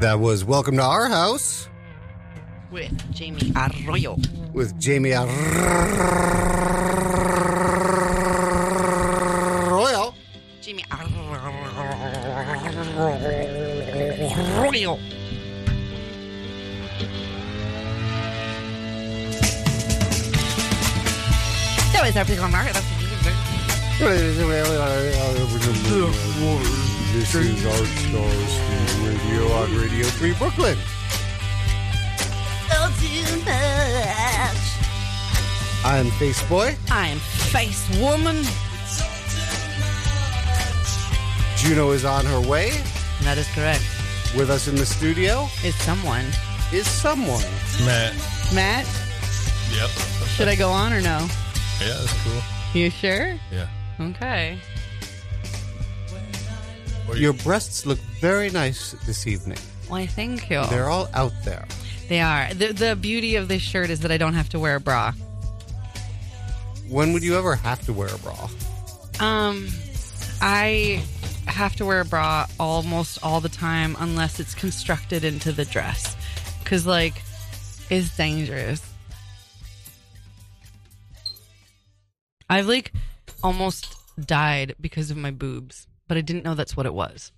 That was Welcome to Our House With Jamie Arroyo. with Jamie Arroyo. Jamie Arroyo. That was everything on market. This is Art Stars Radio on Radio Free Brooklyn. I'm Face Boy. I'm Face Woman. Juno is on her way. That is correct. With us in the studio Is someone. is someone. Matt. Matt, Yep. should I go on or no? Yeah, that's cool. You sure? Yeah. Okay. Your breasts look very nice this evening. Why, thank you. They're all out there. They are. The, the beauty of this shirt is that I don't have to wear a bra. When would you ever have to wear a bra? Um, I have to wear a bra almost all the time unless it's constructed into the dress. Because, like, it's dangerous. I've, like, almost died because of my boobs, but I didn't know that's what it was.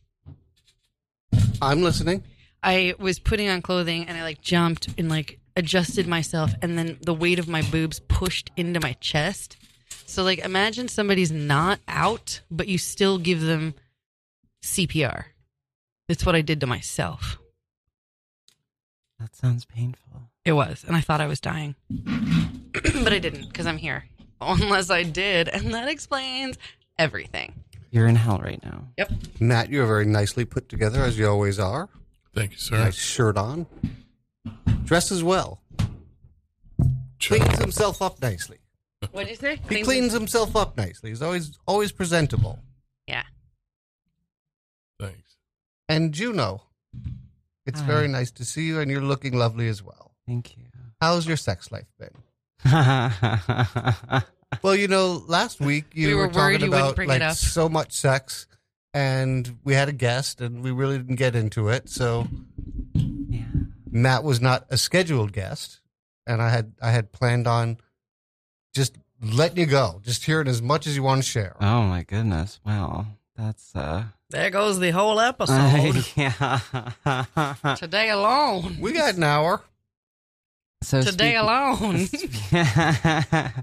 I'm listening. I was putting on clothing and I like jumped and like adjusted myself and then the weight of my boobs pushed into my chest. So like imagine somebody's not out but you still give them CPR. That's what I did to myself. That sounds painful. It was and I thought I was dying. but I didn't cuz I'm here. Unless I did and that explains everything. You're in hell right now. Yep. Matt, you're very nicely put together as you always are. Thank you, sir. Nice shirt on. Dressed as well. Chuck. Cleans himself up nicely. What'd you say? He cleans himself up nicely. He's always always presentable. Yeah. Thanks. And Juno, it's Hi. very nice to see you, and you're looking lovely as well. Thank you. How's your sex life been? Well, you know, last week you We were, were worried talking you about like so much sex, and we had a guest, and we really didn't get into it. So yeah. Matt was not a scheduled guest, and I had I had planned on just letting you go, just hearing as much as you want to share. Oh my goodness. Well, that's uh. There goes the whole episode. yeah. Today alone. we got an hour. So Today speak- alone.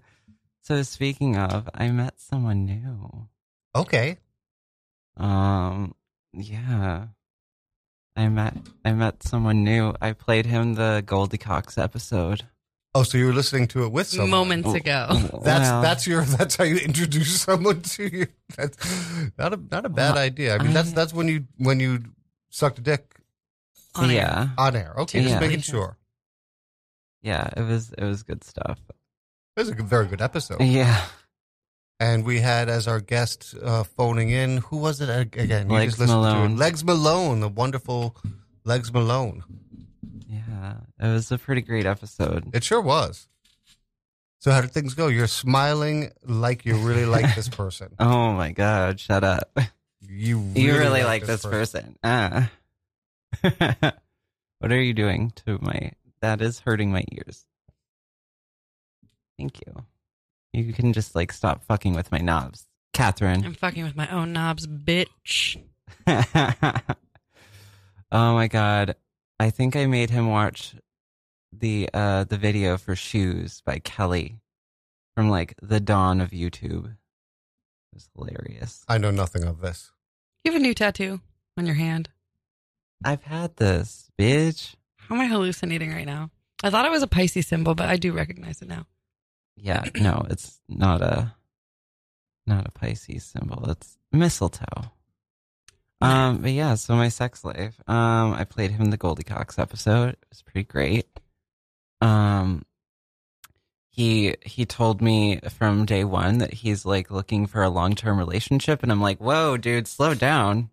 so speaking of, I met someone new. Okay. Um. Yeah. I met I met someone new. I played him the Goldie Cox episode. Oh, so you were listening to it with someone? moments ago. That's Well, that's your that's how you introduce someone to you. That's not a not a bad Uh, idea. I mean, that's I- that's when you when you sucked a dick On air. yeah. on air. Okay, just making sure. Yeah, it was it was good stuff. It was a good- very good episode. Yeah. And we had as our guest uh, phoning in. Who was it again? You Legs just listened to. Malone. Legs Malone, the wonderful Legs Malone. Yeah. It was a pretty great episode. It sure was. So how did things go? You're smiling like you really like this person. Oh my god, shut up. You really, you really like, this person. Ah. what are you doing to my that is hurting my ears. Thank you. You can just like stop fucking with my knobs. Catherine. I'm fucking with my own knobs, bitch. oh my god. I think I made him watch the uh the video for shoes by Kelly from like the dawn of YouTube. It was hilarious. I know nothing of this. You have a new tattoo on your hand. I've had this, bitch. How am I hallucinating right now? I thought it was a Pisces symbol, but I do recognize it now. Yeah, no, it's not a not a Pisces symbol. It's mistletoe. Um, but yeah, so my sex life. Um, I played him in the Goldie Cox episode. It was pretty great. Um, he he told me from day one that he's like looking for a long term relationship, and I'm like, whoa, dude, slow down.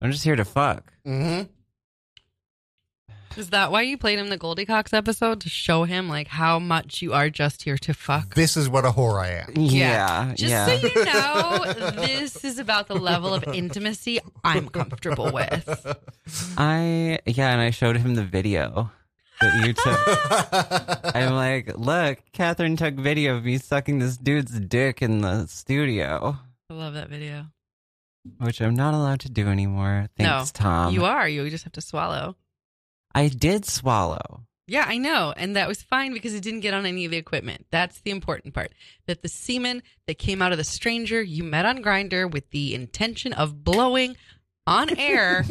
I'm just here to fuck. Mm-hmm. Is that why you played him the Goldie Cox episode to show him like how much you are just here to fuck? This is what a whore I am. Yeah, yeah Just yeah. so you know, this is about the level of intimacy I'm comfortable with. I yeah, and I showed him the video that you took. I'm like, look, Catherine took video of me sucking this dude's dick in the studio, I love that video. which I'm not allowed to do anymore. Thanks, Tom. you are. You just have to swallow. I did swallow. Yeah, I know. And that was fine because it didn't get on any of the equipment. That's the important part. That the semen that came out of the stranger you met on Grindr with the intention of blowing on air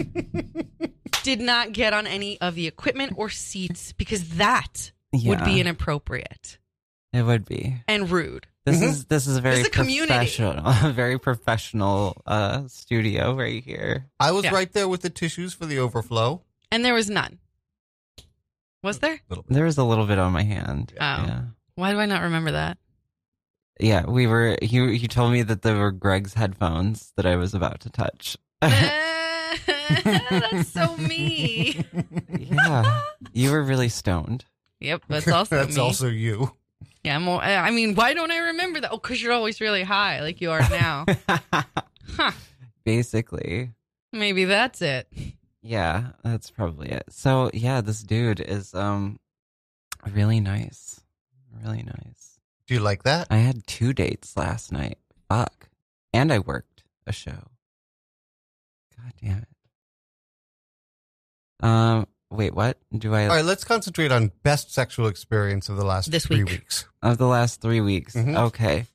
did not get on any of the equipment or seats because that would be inappropriate It would be. and rude. This Mhm. is this is a very is a professional, a very professional uh, studio right here. I was Yeah. right there with the tissues for the overflow. And there was none. Was there? There was a little bit on my hand. Oh. Yeah. Why do I not remember that? Yeah, we were. He he told me that there were Greg's headphones that I was about to touch. that's so me. yeah, you were really stoned. Yep, that's also That's me. also you. Yeah, I'm, I mean, why don't I remember that? Oh, because you're always really high, like you are now. huh. Basically, Maybe that's it. Yeah, that's probably it. So yeah, this dude is um really nice, really nice. Do you like that? I had two dates last night. Fuck, and I worked a show. God damn it. Um, wait, what do I? All right, let's concentrate on best sexual experience of the last This three week. weeks. Of the last three weeks. Mhm. Okay.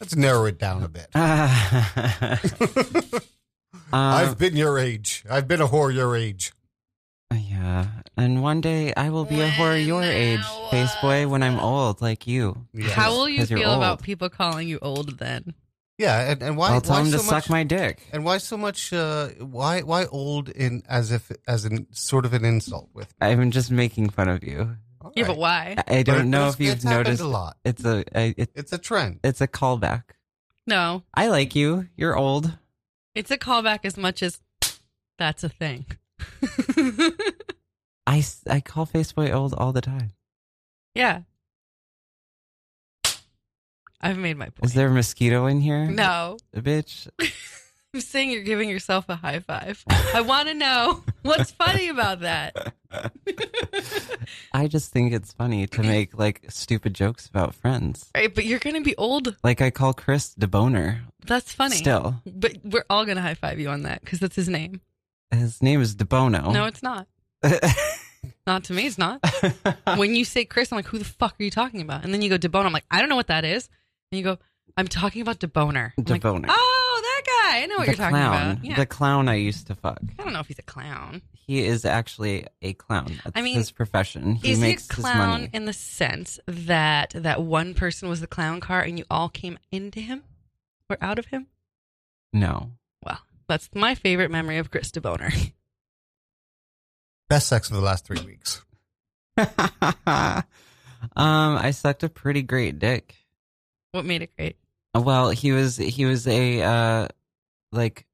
Let's narrow it down a bit. um, I've been your age. I've been a whore your age. yeah, and one day I will be a whore your age, I face boy, when I'm old like you. Yes. How will you're feel about people calling you old then? Yeah, and, and why? I'll tell why him to so suck much, my dick. And why so much? Uh, why why old in as if as in sort of an insult with? I'm just making fun of you. All Yeah, right. but why? I I don't But know it's- if you've it's noticed. a lot. It's a I, it, It's a trend. it's a callback. No, I like you. You're old. It's a callback as much as that's a thing. I, I call Faceboy old all the time. yeah. I've made my point. Is there a mosquito in here? No. bitch. I'm saying you're giving yourself a high five. I want to know what's funny about that. I just think it's funny to make like stupid jokes about friends. Right, but you're going to be old. Like I call Chris DeBoner. That's funny. Still, But we're all going to high five you on that because that's his name. his name is DeBono. No, it's not. Not to me, it's not. when you say Chris, I'm like, who the fuck are you talking about? And then you go DeBoner. I'm like, I don't know what that is. And you go, I'm talking about DeBoner. I'm like, DeBoner. oh, that guy. I know what the you're talking about. Yeah. The clown I used to fuck. I don't know if he's a clown. He is actually a clown. That's I mean, his profession. He is makes he a his clown money. in the sense that that one person was the clown car and you all came into him or out of him? No. Well, that's my favorite memory of Chris DeBoner. Best sex of the last three weeks. um, I sucked a pretty great dick. what made it great? Well, he was he was a uh like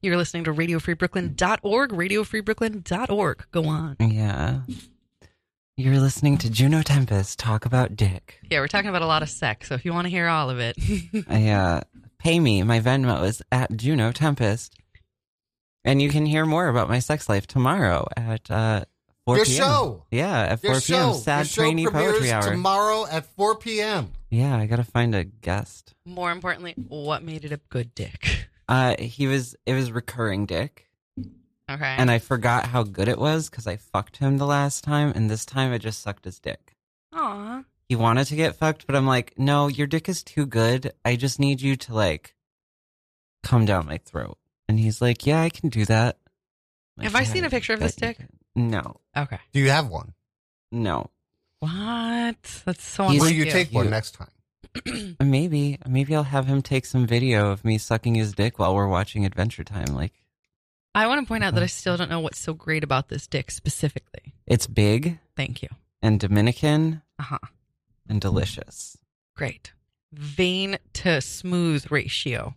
You're listening to radiofreebrooklyn.org, radiofreebrooklyn.org. Go on. yeah. You're listening to Juno Tempest talk about dick. Yeah, we're talking about a lot of sex, so if you want to hear all of it, I, uh, pay me. My Venmo is at Juno Tempest. And you can hear more about my sex life tomorrow at uh, 4 Your p.m. show. Yeah, at 4 Your p.m. show. Sad Your Trainee Poetry Hour. tomorrow at 4 p.m. Yeah, I got to find a guest. more importantly, what made it a good dick? Uh, he was, it was recurring dick. Okay. And I forgot how good it was because I fucked him the last time. And this time I just sucked his dick. Aw. He wanted to get fucked, but I'm like, no, your dick is too good. I just need you to like come down my throat. And he's like, yeah, I can do that. Like, Have I "Yeah, seen a picture of bet this dick? No, Okay. Do you have one? no. What? That's so He's- Will you you. take one next time? Maybe, maybe I'll have him take some video of me sucking his dick while we're watching Adventure Time. Like, I want to point out that I still don't know what's so great about this dick specifically. it's big Thank you. and Dominican Uh huh. and delicious. Great. Vein to smooth ratio.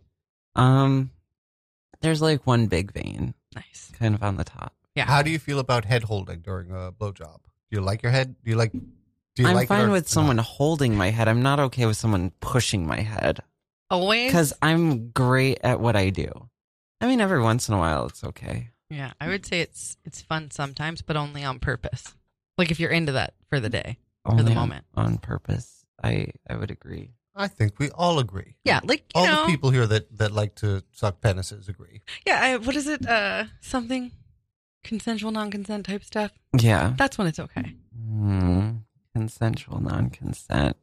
Um, there's like one big vein, Nice. kind of on the top. Yeah. How do you feel about head holding during a blowjob? Do you like your head? Do you like? Do you I'm like fine or with not? someone holding my head. I'm not okay with someone pushing my head Always. because I'm great at what I do. I mean, every once in a while, it's okay. Yeah, I would say it's it's fun sometimes, but only on purpose. Like if you're into that for the day. For the Only on- moment. on purpose. I I would agree. I think we all agree. Yeah, like you all know, the people here that that like to suck penises agree. Yeah, I, what is it? Uh, something consensual, non-consent type stuff. Yeah. That's when it's okay. Hmm. Consensual non-consent.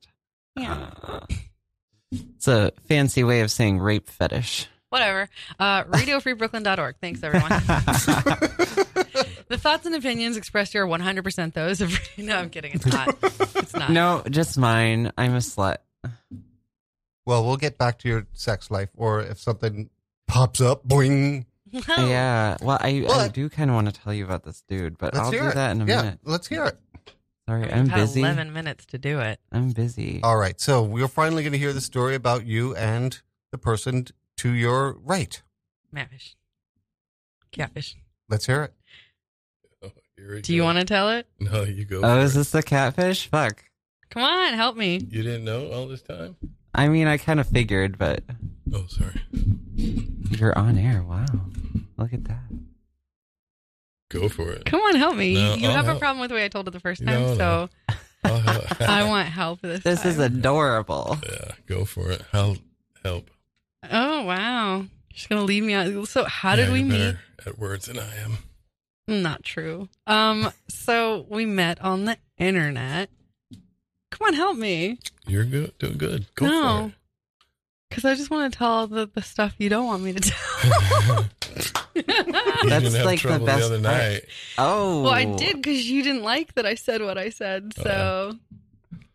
Yeah, It's a fancy way of saying rape fetish. whatever. Uh, RadioFreeBrooklyn.org. Thanks, everyone. the thoughts and opinions expressed here are 100% those of. No, I'm kidding. It's not. It's not. no, just mine. I'm a slut. Well, we'll get back to your sex life, or if something pops up, boing. Yeah. Well, I, I do kind of want to tell you about this dude, but I'll do it. that in a yeah, minute. let's hear it. Sorry, We've I'm had busy. 11 minutes to do it. I'm busy. All right, so we're finally going to hear the story about you and the person to your right. Matfish. Catfish. Let's hear it. Oh, here we Do you want to tell it? No, you go. Oh, for is it. this the catfish? Fuck. Come on, help me. You didn't know all this time? I mean, I kind of figured, but Oh, sorry. you're on air. Wow. Look at that. Go for it. Come on, help me. No, you I'll have a problem with the way I told it the first time, No, so no. I'll help. I want help this This time. is adorable. Yeah, go for it. I'll help. Oh wow. You're gonna leave me out. So how did Yeah, we you're meet? better At words than I am. Not true. Um, so we met on the internet. Come on, help me. You're good. Doing good. Go No. For Because I just want to tell the, the stuff you don't want me to tell. That's have like the best the other part. night. Oh. well, I did because you didn't like that I said what I said. Oh, so,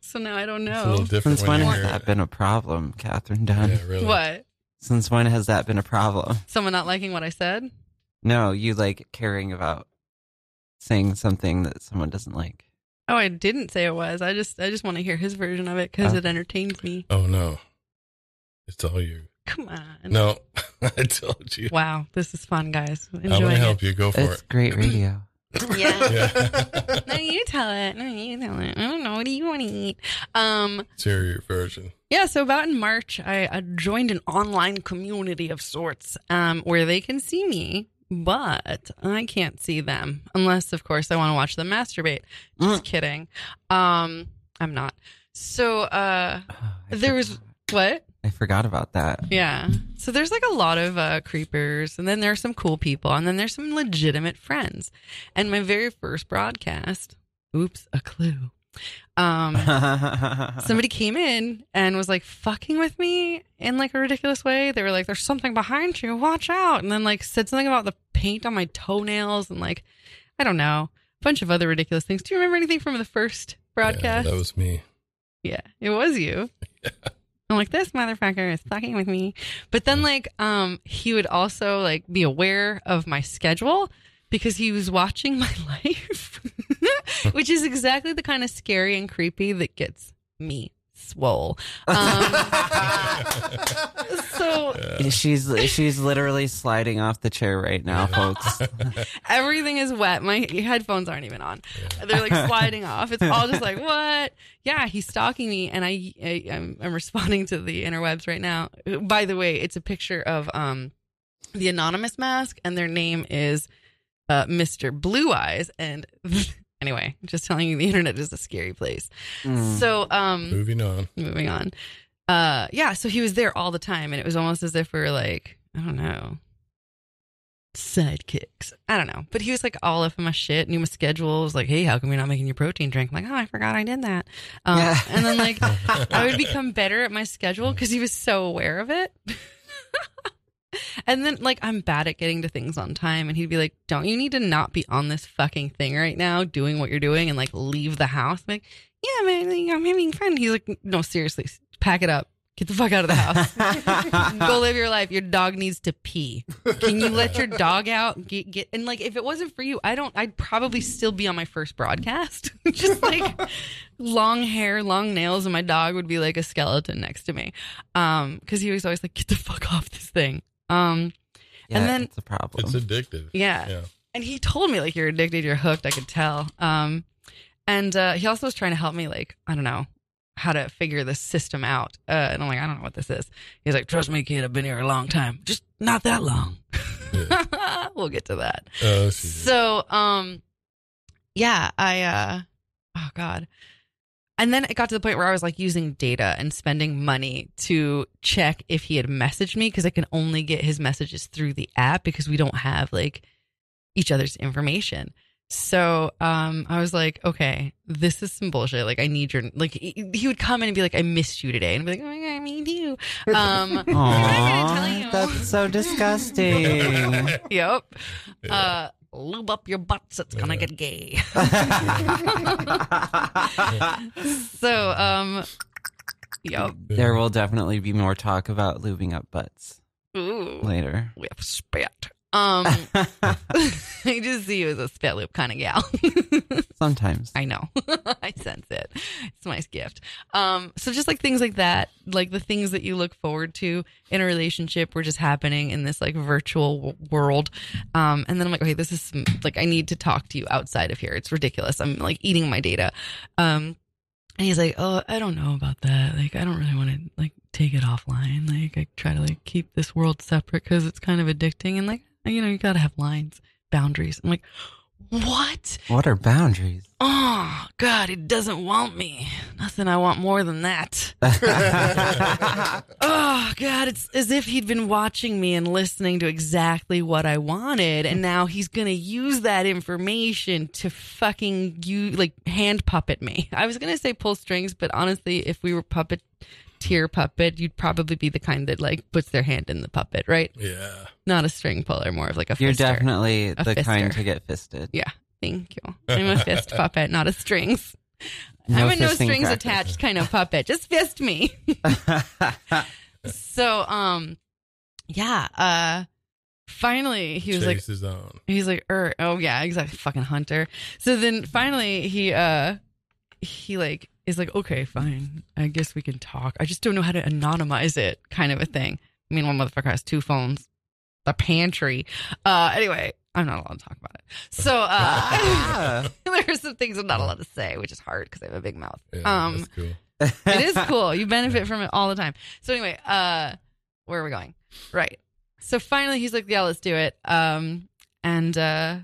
so now I don't It's a know. different Since when when has that it. been a problem, Catherine Dunn? Yeah, really. What? Since when has that been a problem? Someone not liking what I said? No, you like caring about saying something that someone doesn't like. Oh, I didn't say it was. I just I just want to hear his version of it because Oh. it entertains me. Oh no, it's all you. Come on. No, I told you. Wow, this is fun, guys. I'm gonna Enjoying help you. Go for It's it. great radio. Yeah. Yeah. no, you tell it. No, you tell it. I don't know. What do you want to eat? Um, Let's hear your version. yeah. So about in March, I, I joined an online community of sorts, um, where they can see me, but I can't see them unless, of course, I want to watch them masturbate. Just kidding. Um, I'm not. So, uh, Oh, There was- what? I forgot about that. Yeah. So there's like a lot of uh, creepers, and then there's some cool people, and then there's some legitimate friends. And my very first broadcast, oops, a clue. Um, somebody came in and was like fucking with me in like a ridiculous way. They were like, "There's something behind you, watch out!" And then like said something about the paint on my toenails, and like I don't know, a bunch of other ridiculous things. Do you remember anything from the first broadcast? Yeah, that was me. Yeah, it was you. I'm like, this motherfucker is fucking with me. But then like um he would also like be aware of my schedule because he was watching my life. Which is exactly the kind of scary and creepy that gets me swole. Um, so she's she's literally sliding off the chair right now, folks. everything is wet. My headphones aren't even on. They're like sliding off. It's all just like what? Yeah, he's stalking me, and I, I I'm, I'm responding to the interwebs right now. By the way, it's a picture of um the anonymous mask, and their name is uh, Mr. Blue Eyes. And anyway, just telling you, the internet is a scary place. Mm. So um Moving on. moving on. Uh yeah, so he was there all the time and it was almost as if we were like, I don't know, sidekicks. I don't know. But he was like all up in my shit, knew my schedule, was like, Hey, how come you're not making your protein drink? I'm like, Oh, I forgot I did that. Um, Yeah. and then like I would become better at my schedule because he was so aware of it. and then like I'm bad at getting to things on time and he'd be like, Don't you need to not be on this fucking thing right now doing what you're doing and like leave the house? I'm like, yeah, man, I'm having fun. He's like, no, seriously, pack it up. Get the fuck out of the house. Go live your life. Your dog needs to pee. Can you let your dog out? Get, get and like if it wasn't for you, I don't. I'd probably still be on my first broadcast. Just like long hair, long nails, and my dog would be like a skeleton next to me. Um, because he was always like, get the fuck off this thing. Um, yeah, and then- it's a problem. It's addictive. yeah. Yeah. and he told me like you're addicted, you're hooked. I could tell. Um, and uh, he also was trying to help me like I don't know how to figure this system out. Uh, and I'm like I don't know what this is. He's like, trust me, kid. I've been here a long time, just not that long. we'll get to that. Oh. So, um, yeah, I, uh, oh God. And then it got to the point where I was like using data and spending money to check if he had messaged me because I can only get his messages through the app because we don't have like each other's information. So um, I was like, okay, this is some bullshit. Like, I need your like. He he would come in and be like, I missed you today, and I'd be like, oh my god, me too. Um, what am I gonna tell you? That's so disgusting. yep. Yeah. Uh, lube up your butts. It's gonna get gay. so, um, yep. there will definitely be more talk about lubing up butts Ooh, later. we have spit. Um, I just see you as a spit lube kind of gal. Sometimes. I know. I sense it. It's my gift. Um, so just like things like that, like the things that you look forward to in a relationship were just happening in this like virtual w- world. Um, and then I'm like, okay, this is some, like, I need to talk to you outside of here. It's ridiculous. I'm like eating my data. Um, and he's like, oh, I don't know about that. Like, I don't really want to like take it offline. Like, I try to like keep this world separate because it's kind of addicting. And like, you know, you got to have lines, boundaries. I'm like, what? What are boundaries? Oh God, he doesn't want me. Nothing I want more than that. Oh God, it's as if he'd been watching me and listening to exactly what I wanted, and now he's gonna use that information to fucking you like hand puppet me. I was gonna say pull strings, but honestly, if we were puppet tier puppet, you'd probably be the kind that like puts their hand in the puppet, right? Yeah. Not a string puller, more of like a. You're fister. definitely the kind to get fisted. Yeah, thank you. I'm a fist puppet, not a strings. No I'm a no strings practice. attached kind of puppet. Just fist me. so, um, yeah. Uh, finally, he was like, his own. he's like, er, oh yeah, exactly, fucking hunter. So then finally, he, uh, he like is like, okay, fine. I guess we can talk. I just don't know how to anonymize it, kind of a thing. I mean, one motherfucker has two phones. The pantry. Uh, anyway, I'm not allowed to talk about it. So, uh, there are some things I'm not allowed to say, which is hard because I have a big mouth. Yeah, um, that's cool. it is cool. You benefit from it all the time. So anyway, uh, where are we going? Right. So finally, he's like, "Yeah, let's do it." Um, and uh,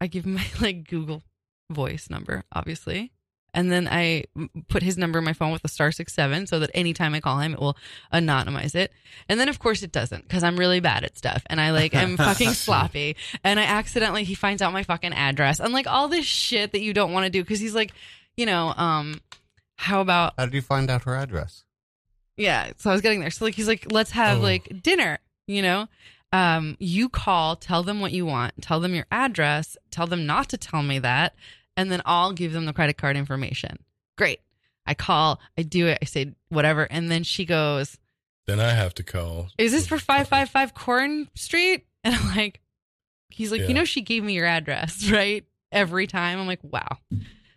I give him my like Google Voice number, obviously, and then I put his number in my phone with a star six seven, so that anytime I call him, it will anonymize it. And then, of course, it doesn't because I'm really bad at stuff, and I like am fucking sloppy. And I accidentally he finds out my fucking address and like all this shit that you don't want to do because he's like, you know, um, how about How did you find out her address? yeah, so I was getting there. So like he's like, let's have Oh. like dinner, you know? Um, you call, tell them what you want, tell them your address, tell them not to tell me that, and then I'll give them the credit card information. Great. I call, I do it, I say whatever, and then she goes, Then I have to call. Is this for five five five Corn Street? And I'm like, he's like, Yeah. you know, she gave me your address, right? Every time. I'm like, wow.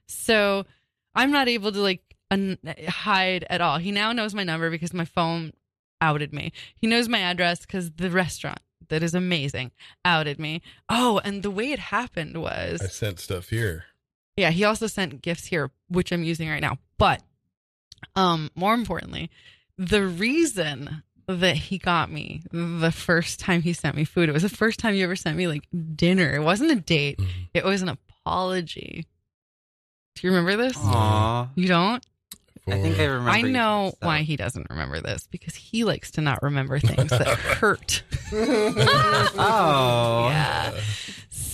So I'm not able to like un- hide at all. He now knows my number because my phone outed me. He knows my address because the restaurant that is amazing outed me. Oh, and the way it happened was I sent stuff here. Yeah, he also sent gifts here, which I'm using right now. But um, more importantly, the reason that he got me the first time he sent me food, it was the first time you ever sent me like dinner. It wasn't a date, Mhm. it was an apology. Do you remember this? Aw. You don't? I think I remember. I know saying stuff. why he doesn't remember this because he likes to not remember things that hurt. Oh. yeah.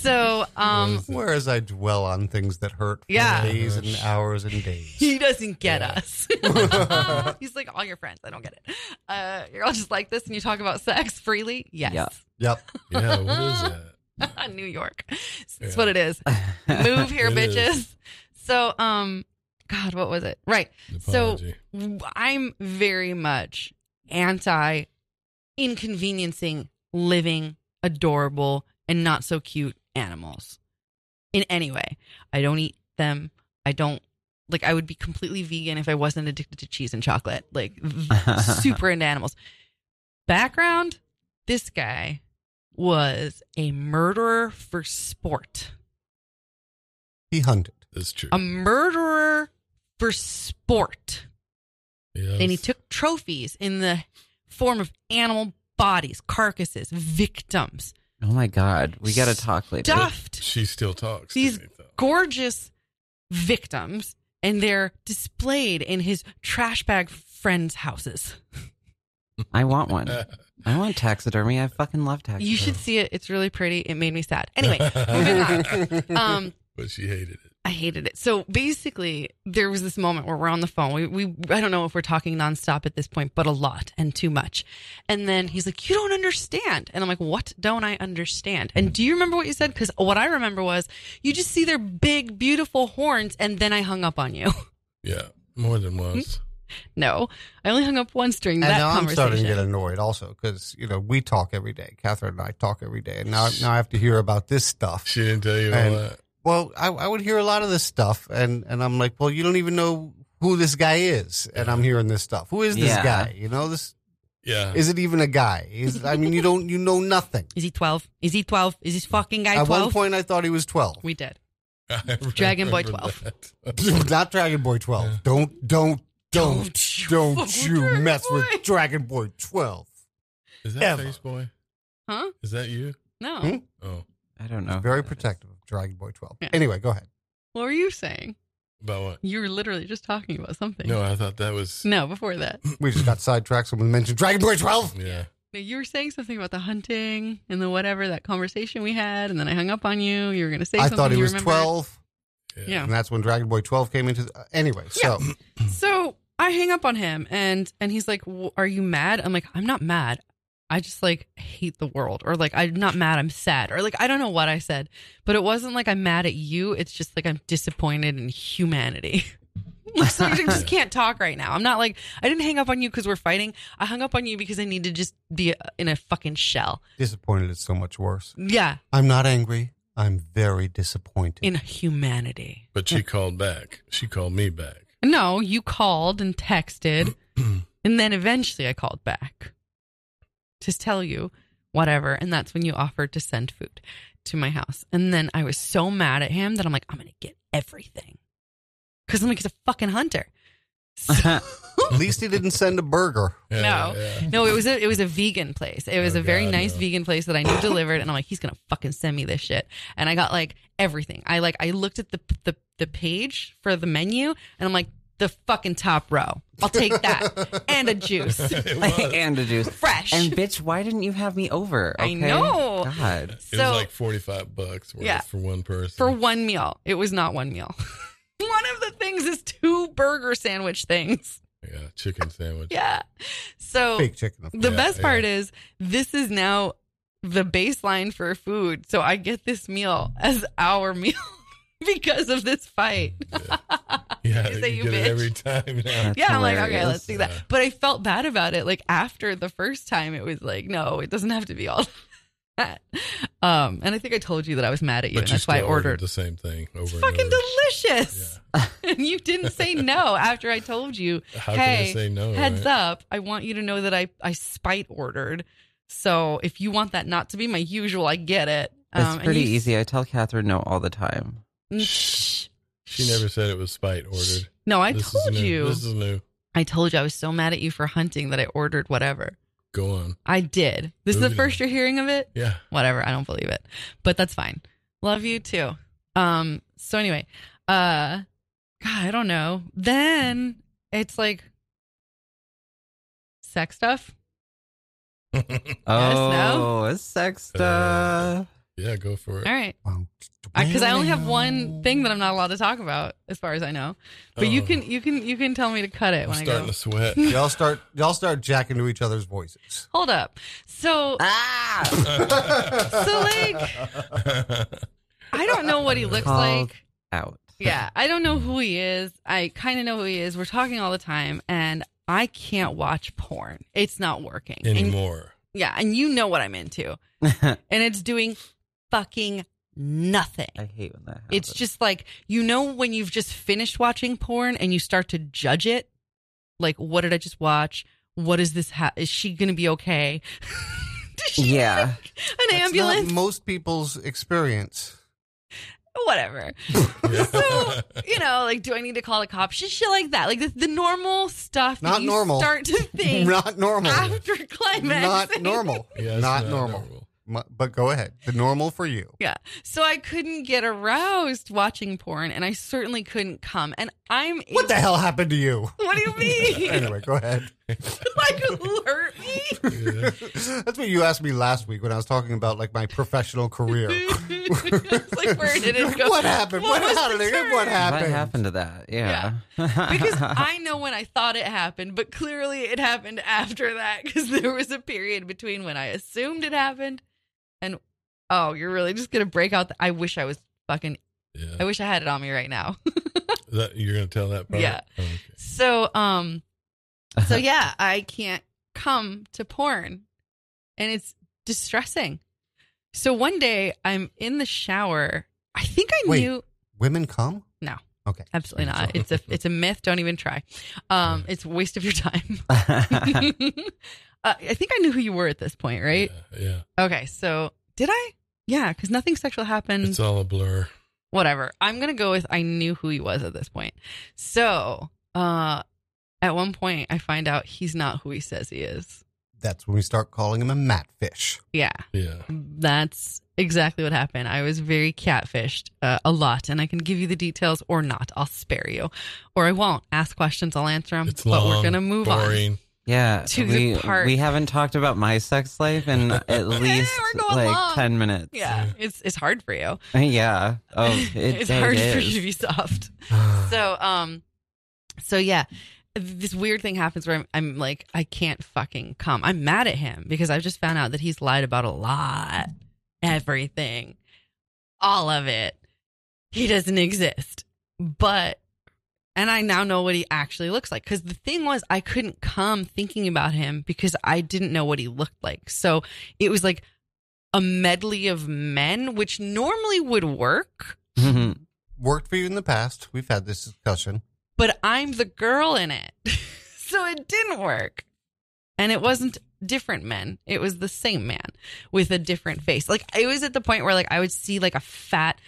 So, um, Whereas I dwell on things that hurt for Yeah. days and hours and days. He doesn't get Yeah. us. He's like all your friends. I don't get it. Uh, you're all just like this, and you talk about sex freely. Yes, Yeah. Yep. yeah, what is that? New York. That's Yeah. what it is. Move here, It is. bitches. So, um, God, what was it? Right. So I'm very much anti inconveniencing living, adorable, and not so cute animals in any way. I don't eat them. I don't like I would be completely vegan if I wasn't addicted to cheese and chocolate. Like super into animals. Background, this guy was a murderer for sport. He hunted. That's true. A murderer for sport. Yes. And he took trophies in the form of animal bodies, carcasses, victims, Oh my god, we got to talk later. stuffed She still talks. These to me, though. gorgeous victims, and they're displayed in his trash bag friends' houses. I want one. I want taxidermy. I fucking love taxidermy. You should see it. It's really pretty. It made me sad. Anyway, moving on. Um, but she hated it. I hated it. So basically, there was this moment where we're on the phone. We, we, I don't know if we're talking nonstop at this point, but a lot and too much. And then he's like, "You don't understand," and I'm like, "What don't I understand?" And do you remember what you said? Because what I remember was you just see their big, beautiful horns, and then I hung up on you. Yeah, more than hmm? once. no, I only hung up once during And that now I'm conversation. starting to get annoyed also because, you know, we talk every day. Catherine and I talk every day. And now, now I have to hear about this stuff. She didn't tell you And- all that. Well, I, I would hear a lot of this stuff. And, and I'm like, well, you don't even know who this guy is. And I'm hearing this stuff. Who is this Yeah. guy? You know, this Yeah. is it even a guy? Is, I mean, you don't, you know nothing. Is he twelve? Is he twelve? Is this fucking guy At one twelve? point, I thought he was 12. We did. I Dragon Boy remember 12. that. Not Dragon Boy 12. Don't, don't, don't, Don't you don't fuck with you Dragon mess Boy. with Dragon Boy 12. Is that Ever. Face Boy? Huh? Is that you? No. Hmm? Oh, I don't know. Very who protective of Dragon Boy 12. Yeah. Anyway, go ahead. What were you saying? about what? You were literally just talking about something. No, I thought that was. No, before that. We just got sidetracked. Someone mentioned Dragon Boy 12. Yeah. No, you were saying something about the hunting and the whatever that conversation we had, and then I hung up on you. You were going to say I something. I thought he you was remembered. 12. Yeah. And that's when Dragon Boy 12 came into. The, uh, anyway, so So I hang up on him, and and he's like, "W- "Are you mad?" I'm like, "I'm not mad. I just like hate the world, or like I'm not mad. I'm sad, or like I don't know what I said, but it wasn't like I'm mad at you. It's just like I'm disappointed in humanity." so you just can't talk right now. I'm not like I didn't hang up on you because we're fighting. I hung up on you because I need to just be uh, in a fucking shell. disappointed is so much worse. Yeah, I'm not angry. I'm very disappointed. in humanity. But she called back. She called me back. No, you called and texted, and then eventually I called back to tell you whatever. And that's when you offered to send food to my house. And then I was so mad at him that I'm like, I'm going to get everything. Because I'm like, he's a fucking hunter. So- At least he didn't send a burger. Yeah, No. yeah. no, it was a it was a vegan place. It was Oh, a very God, nice no. vegan place that I knew delivered, and I'm like, he's gonna fucking send me this shit. And I got like everything. I like I looked at the the the page for the menu, and I'm like, the fucking top row. I'll take that and a juice, and a juice. fresh. And bitch, why didn't you have me over? I know. God. It so was like 45 bucks worth Yeah. for one person. for one meal, it was not one meal. one of the things is two burger sandwich things. yeah, chicken sandwich. Yeah. So Fake chicken. The Yeah, best part yeah. is this is now the baseline for food. So I get this meal as our meal because of this fight. Yeah, You say you you get bitch. it every time now. That's yeah, I'm like, okay, let's do that. But I felt bad about it. Like after the first time, it was like, no, it doesn't have to be all that. Um, and I think I told you that I was mad at you, But and you that's why I still ordered. the same thing over It's and fucking over. delicious. and you didn't say no after I told you, How hey, can I say no? heads right? up, I want you to know that I, I spite ordered. So if you want that not to be my usual, I get it. It's Um, and pretty you- easy. I tell Catherine no all the time. Shh. She never said it was spite ordered. No, I This told you. This is new. I told you I was so mad at you for hunting that I ordered whatever. Go on. I did. This is the first on. you're hearing of it. Yeah. Whatever. I don't believe it, but that's fine. Love you too. Um. So anyway, uh, God, I don't know. Then it's like sex stuff. Oh, it's sex Uh, stuff. Yeah, go for it. All right. Because I, only have one thing that I'm not allowed to talk about, as far as I know. But you Oh. can, you can, you can tell me to cut it I'm when I starting go. to sweat. Y'all start. Y'all start jacking to each other's voices. Hold up. So, Ah! so like, I don't know what he looks Called like. Out. Yeah, I don't know who he is. I kind of know who he is. We're talking all the time, and I can't watch porn. It's not working And- Anymore. yeah, and you know what I'm into, and it's doing fucking nothing. I hate when that happens. It's just like you know when you've just finished watching porn and you start to judge it. Like, what did I just watch? What is this? Ha- is she gonna be okay? Yeah. An That's ambulance. not most people's experience. Whatever. So, you know, like, do I need to call the cops? Just shit like that. Like the, the normal stuff that Not you normal. start to think Not normal. after climax. Not normal. Yeah, it's not, normal. Mu- But go ahead. The normal for you. Yeah. So I couldn't get aroused watching porn, and I certainly couldn't come. And I'm What the hell happened to you? What do you mean? anyway, go ahead. like who hurt me? Yeah. That's what you asked me last week when I was talking about like my professional career. Like where did it go? What happened? What, was the happened? What happened? What happened to that? Yeah. because I know when I thought it happened, but clearly it happened after that because there was a period between when I assumed it happened and oh, you're really just gonna break out. The, I wish I was fucking. Yeah. I wish I had it on me right now. That, you're going to tell that part? Yeah. Okay. so um, so yeah, I can't come to porn, and it's distressing. So one day I'm in the shower. I think I Wait. knew. Women come? No. Okay. Absolutely not. It's a it's a myth. Don't even try. Um, it's a waste of your time. Uh, I think I knew who you were at this point, right? Yeah. yeah. Okay, so did I? Yeah, because nothing sexual happened. It's all a blur. Whatever. I'm gonna go with I knew who he was at this point. So, uh, at one point, I find out he's not who he says he is. That's when we start calling him a matfish. Yeah, Yeah. that's exactly what happened. I was very catfished uh, a lot, and I can give you the details or not. I'll spare you, or I won't. Ask questions, I'll answer them. It's but long. we're gonna move on. Yeah. To the we, we haven't talked about my sex life in at least like long. 10 minutes. Yeah, it's it's hard for you. Yeah. Oh, it, it's it hard for you to be soft. So um, so yeah, this weird thing happens where I'm, I'm like I can't fucking come. I'm mad at him because I've just found out that he's lied about a lot, everything, all of it. He doesn't exist, but. And I now know what he actually looks like. Because the thing was, I couldn't come thinking about him because I didn't know what he looked like. So it was like a medley of men, which normally would work, mm-hmm. Worked for you in the past. We've had this discussion. but I'm the girl in it. so it didn't work. And it wasn't different men. It was the same man with a different face. Like it was at the point where like I would see like a fat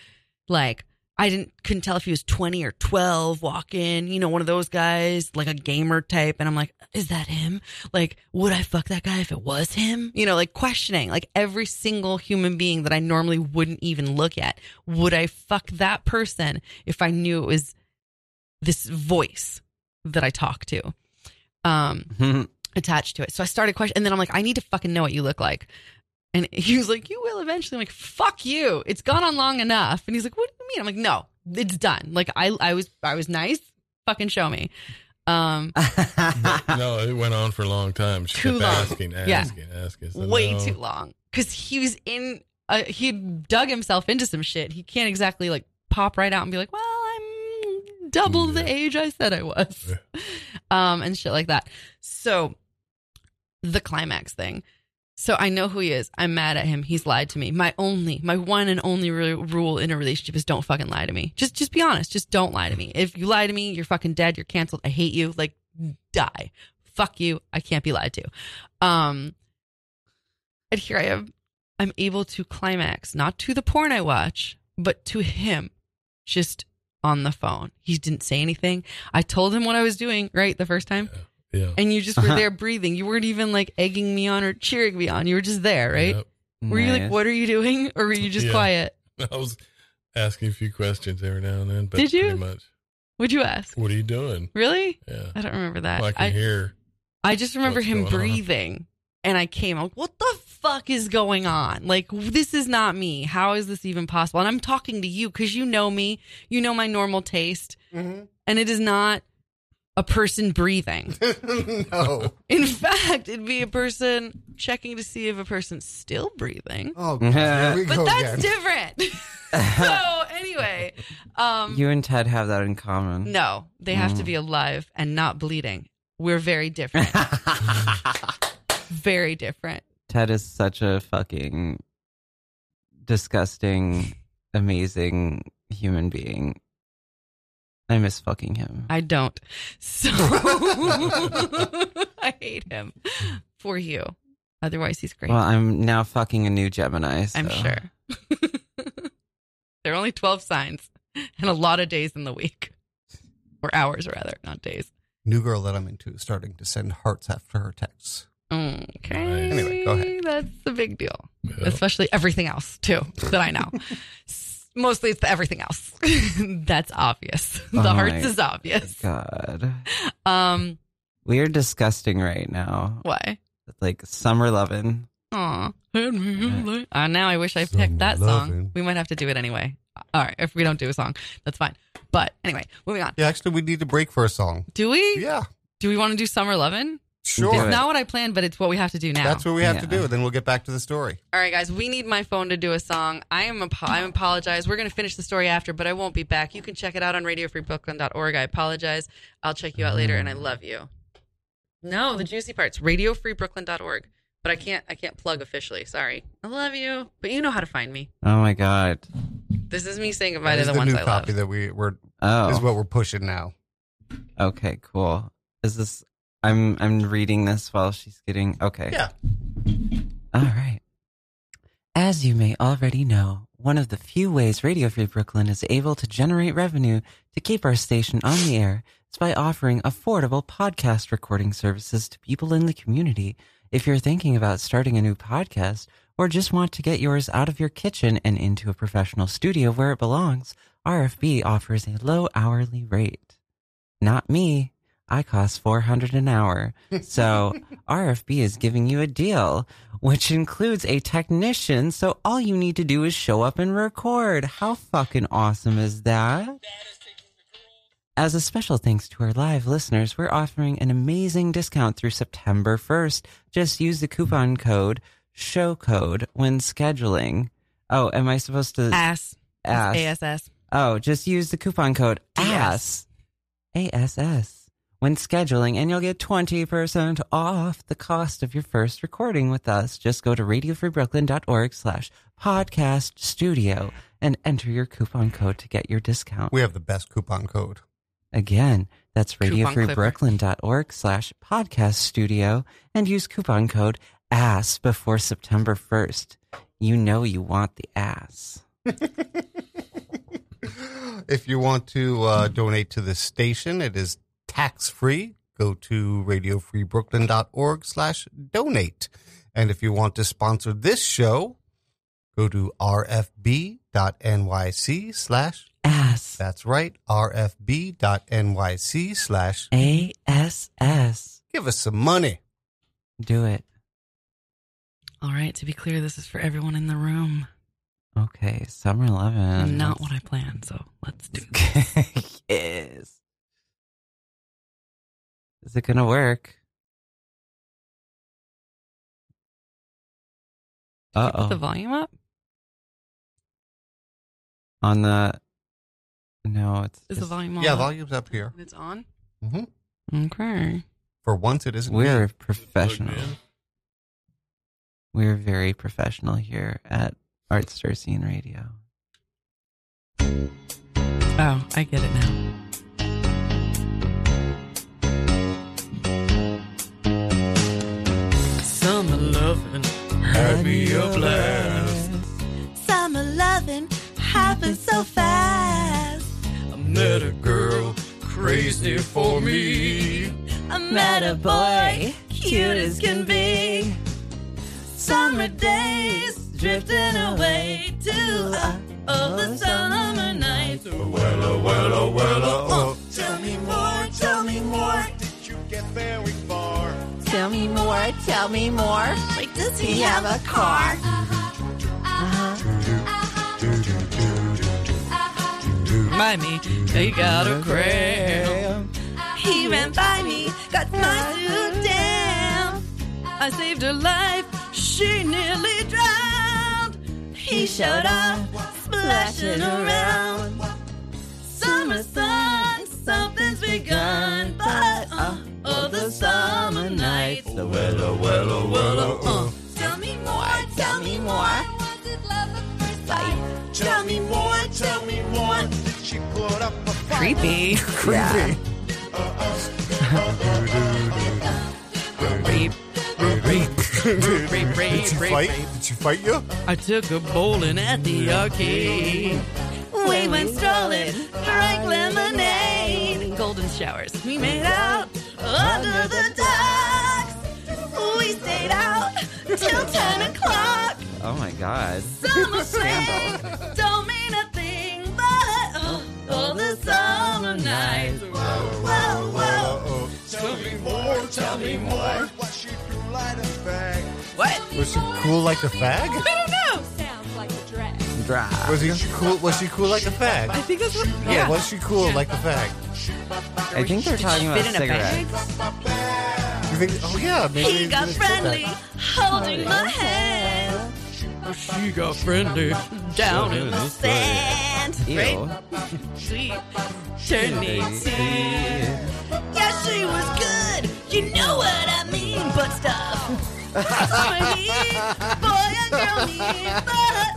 like I didn't couldn't tell if he was 20 or 12 walk in, you know, one of those guys, like a gamer type and I'm like, is that him? Like would I fuck that guy if it was him? You know, like questioning like every single human being that I normally wouldn't even look at. Would I fuck that person if I knew it was this voice that I talk to um, attached to it. So I started questioning, and then I'm like, I need to fucking know what you look like. And he was like, You will eventually. I'm like, Fuck you. It's gone on long enough. And he's like, What do you mean? I'm like, No, it's done. Like I, I was, I was nice. Fucking show me. Um, no, it went on for a long time. She Too kept long. asking, Yeah. asking, asking. So way no. too long because he was in. Uh, he dug himself into some shit. He can't exactly like pop right out and be like, "Well, I'm double the age I said I was," um, and shit like that. So, the climax thing. So I know who he is. I'm mad at him. He's lied to me. My only, my one and only ru- rule in a relationship is don't fucking lie to me. Just, just be honest. Just don't lie to me. If you lie to me, you're fucking dead. You're canceled. I hate you. Like, die. Fuck you. I can't be lied to. Um, and here I am. I'm able to climax, not to the porn I watch, but to him, just on the phone. He didn't say anything. I told him what I was doing, right, the first time. Yeah. And you just were there breathing. You weren't even like egging me on or cheering me on. You were just there, right? Yep. Were you like, Nice. what are you doing? Or were you just Yeah. quiet? I was asking a few questions every now and then, but Did you? pretty much, What'd you ask? what are you doing? Really? Yeah. I don't remember that. Well, I can I, hear. I just remember what's him going on. breathing. And I came, I'm like, what the fuck is going on? Like, this is not me. How is this even possible? And I'm talking to you because you know me. You know my normal taste. Mm-hmm. And it is not a person breathing. no. In fact, it'd be a person checking to see if a person's still breathing. Oh, God. Here we But go that's again. different. so anyway, um, you and Ted have that in common. no, they have to Mm. be alive and not bleeding. We're very different. very different. Ted is such a fucking disgusting, amazing human being. I miss fucking him. I don't. So I hate him for you. Otherwise, he's great. Well, I'm now fucking a new Gemini. I'm sure. there are only 12 signs and a lot of days in the week. Or hours, rather, not days. New girl that I'm into is starting to send hearts after her texts. Okay. Nice. Anyway, go ahead. That's a big deal. Well, Especially everything else, too, that I know. S- Mostly it's the everything else. That's obvious. The Oh hearts my is obvious. God. Um, We are disgusting right now. why? Like summer lovin'. Aw. Uh, now I wish I picked that Summer song. lovin'. We might have to do it anyway. All right, if we don't do a song, that's fine. But anyway, moving on. Yeah, actually, we need to break for a song. Do we? Yeah, Do we want to do Summer Lovin'? Sure. It's not what I planned, but it's what we have to do now. That's what we have to do. Then we'll get back to the story. All right, guys, we need my phone to do a song. I am apo- I apologize. We're going to finish the story after, but I won't be back. You can check it out on radiofreebrooklyn.org. I apologize. I'll check you out later, and I love you. No, the juicy parts. Radiofreebrooklyn.org. But I can't I can't plug officially. Sorry. I love you, but you know how to find me. Oh my God. This is me saying goodbye That to is the, ones new I copy love. that we we're is Oh. what we're pushing now. Okay, cool. Is this I'm I'm reading this while she's getting okay. Yeah. All right. As you may already know, one of the few ways Radio Free Brooklyn is able to generate revenue to keep our station on the air is by offering affordable podcast recording services to people in the community. If you're thinking about starting a new podcast or just want to get yours out of your kitchen and into a professional studio where it belongs, RFB offers a low hourly rate. Not me. I cost 400 an hour. So RFB is giving you a deal, which includes a technician. So all you need to do is show up and record. How fucking awesome is that? As a special thanks to our live listeners, we're offering an amazing discount through September 1st. Just use the coupon code show code when scheduling. Oh, am I supposed to Ass. ask? ASS. Oh, just use the coupon code ASS. ASS when scheduling and you'll get 20% off the cost of your first recording with us. Just go to radiofreebrooklyn.org slash podcast studio and enter your coupon code to get your discount. We have the best coupon code. Again, that's Coupon clipper. radiofreebrooklyn.org slash podcast studio and use coupon code ASS before September 1st. You know you want the ass. If you want to uh, donate to the station, it is tax free. Go to radiofreebrooklyn.org slash donate. And if you want to sponsor this show, go to rfb.nyc slash, Ass. that's right, rfb.nyc slash, ASS. give us some money. Do it. All right, to be clear, this is for everyone in the room. Okay, Summer 11. not Let's- what I planned, so let's do it. yes. Is it going to work? Uh Put the oh. volume up? On the. No, it's. Is the volume on? Yeah, volume's up here. It's on? hmm Okay. For once, it isn't. We're plugged professional. We're very professional here at Art Star Scene Radio. Oh, I get it now. Loving had me a blast. Summer loving happens so fast. I met a girl crazy for me. I met a boy, cute as can be. Summer days drifting away to uh, all the summer nights. Well, oh, well, oh, well, oh, oh. Tell me more, tell me more. Did you get very far? Tell me more, tell me more. Does he have a car? Uh-huh. By me, they got a cram. He ran by me, got my suit down. I saved her life. She nearly drowned. He showed up, splashing around. Summer sun, something's begun. But uh, oh, the summer nights. Well, well, oh, well, oh, oh. Tell me more, tell me more. Like, tell me more, tell me more. Did she put up a fight? Creepy. Creepy. Creep. Did you fight? Did you fight you? I took a bowling at the arcade. We went strolling, drank lemonade. Golden showers. We made out under the docks. We stayed out till 10 o'clock. Oh my god. Summer rain don't mean a thing, but oh, all the summer nights. Whoa, whoa, whoa. Tell me more, tell me more. What she do light a fag. What? Was she cool like a fag? a drag. Dry. Was he cool? Was she cool like a fag? I think that's what. Yeah, was she cool like a fag? I think they're talking about fit in a bag? cigarettes. You think? Oh yeah, maybe He got gonna say friendly, holding my hand. She got friendly down in the sand. Ew. Right? Sweet. Turn me to. Yeah, she was good. You know what I mean, but stuff. Summer heat, boy and girl meet, but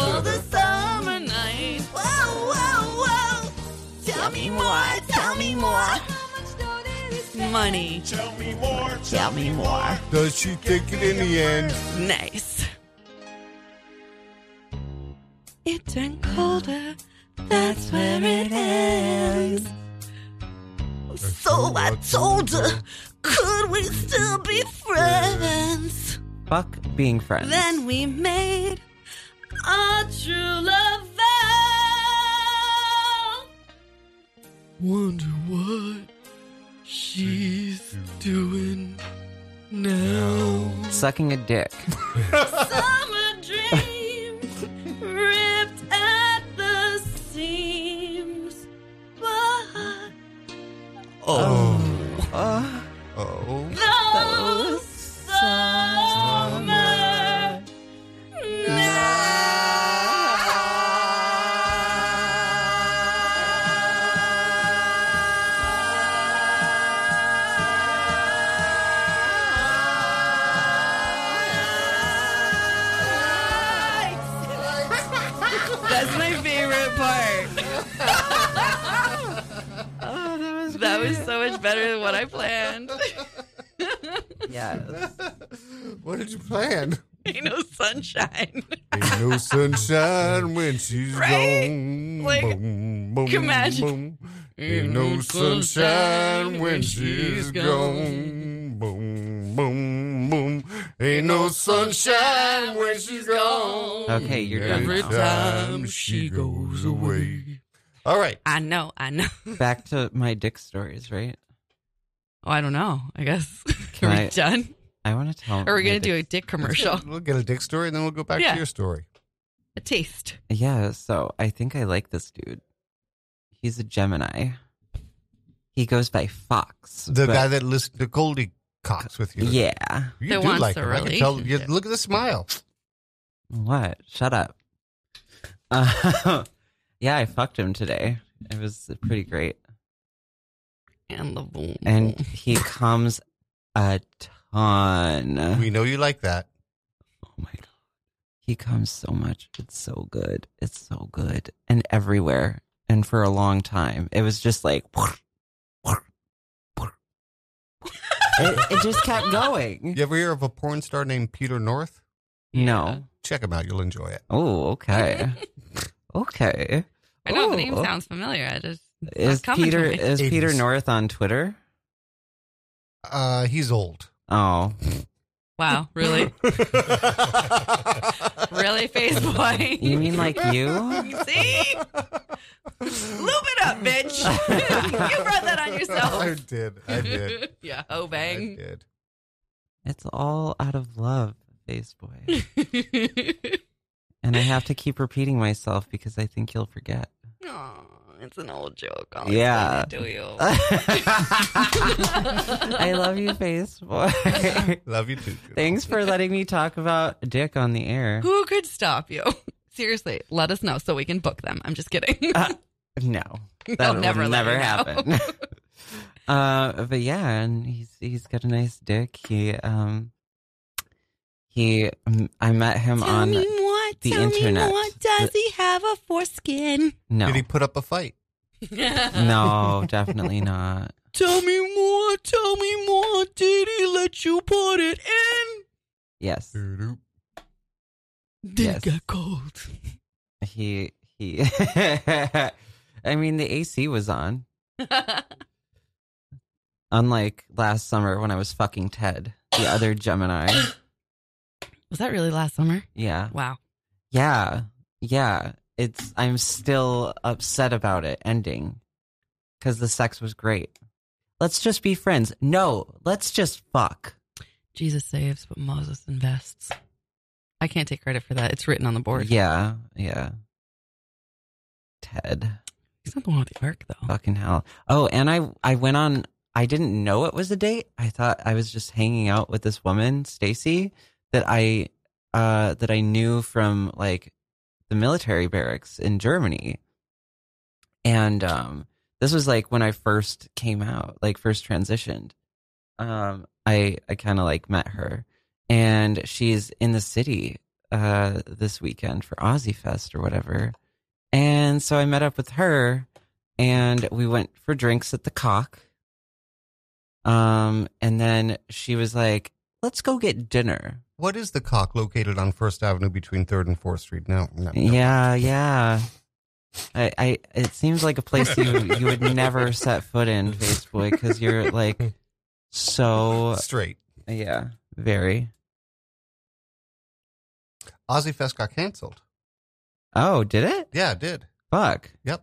all the summer nights. Whoa, whoa, whoa. Tell me more, tell me more. Money. Tell me more, Tell me more. Does she take it in the end? Nice. It turned colder. That's where it ends. So I told her, could we still be friends? Fuck being friends. Then we made a true love vow. Wonder what she's doing now. Sucking a dick. Summer dreams ripped at the seams, but Oh, Oh. oh. those summer much better than what I planned. Yes. What did you plan? Ain't no sunshine. Ain't no sunshine when she's Right? gone. Like, boom, boom, imagine- boom. Ain't no sunshine when she's gone. Boom, boom, boom. Ain't no sunshine when she's gone. Okay, you're done Every now. time she goes away. All right. I know, I know. Back to my dick stories, right? Oh, I don't know. I guess. Can Are we I- done? I want to tell. Or are we my going to do a dick- dick commercial? We'll get a dick story and then we'll go back Yeah. to your story. A taste. Yeah, so I think I like this dude. He's a Gemini. He goes by Fox. The but- guy that listened to Goldie Cox with you. Yeah. You That do wants like a him. I can tell. You, relationship. look at the smile. What? Shut up. Uh, yeah, I fucked him today. It was pretty great. And the boom. And he comes a ton. We know you like that. Oh my god. He comes so much. It's so good. It's so good. And everywhere. And for a long time. It was just like it, it just kept going. You ever hear of a porn star named Peter North? No. Check him out. You'll enjoy it. Oh, okay. okay. I know the name sounds familiar. I just Is Peter me. is Peter North on Twitter? Uh, he's old. Oh. wow, really, really, face boy. You mean like you? See, loop it up, bitch. you brought that on yourself. I did. I did. yeah, oh bang. I bang. did. It's all out of love, face boy. And I have to keep repeating myself because I think you'll forget. Aw, it's an old joke. I'll Yeah. explain it to you. I love you, face boy. Love you too. Juno. Thanks for letting me talk about dick on the air. Who could stop you? Seriously, let us know so we can book them. I'm just kidding. Uh, No, that They'll will never never, let you know. happen. uh, but yeah, and he's he's got a nice dick. He um he um, I met him Tell on me more. the tell internet. me more. Does he have a foreskin? no Did he put up a fight? no definitely not. Tell me more. Tell me more. Did he let you put it in? Yes. Doo-doo. Did Yes. it get cold? He he. I mean, the AC was on. Unlike last summer when I was fucking Ted, the other Gemini. Was that really last summer? Yeah. Wow. Yeah. Yeah. It's I'm still upset about it ending cuz the sex was great. Let's just be friends. No, let's just fuck. Jesus saves, but Moses invests. I can't take credit for that. It's written on the board. Yeah. Yeah. Ted. He's not the one with the arc, though. Fucking hell. Oh, and I I went on I didn't know it was a date. I thought I was just hanging out with this woman, Stacy, that I uh that I knew from like the military barracks in Germany. And um this was like when I first came out, like first transitioned. Um I I kind of like met her and she's in the city uh this weekend for OZY Fest or whatever. And so I met up with her and we went for drinks at the cock. Um, and then she was like, let's go get dinner. What is the cock located on First Avenue between Third and Fourth Street? No, no, no. Yeah, yeah. I, I, it seems like a place you, you would never set foot in, Faceboy, because you're like so, straight. yeah, very. OZY Fest got canceled. Oh, did it? Yeah, it did. Fuck. Yep.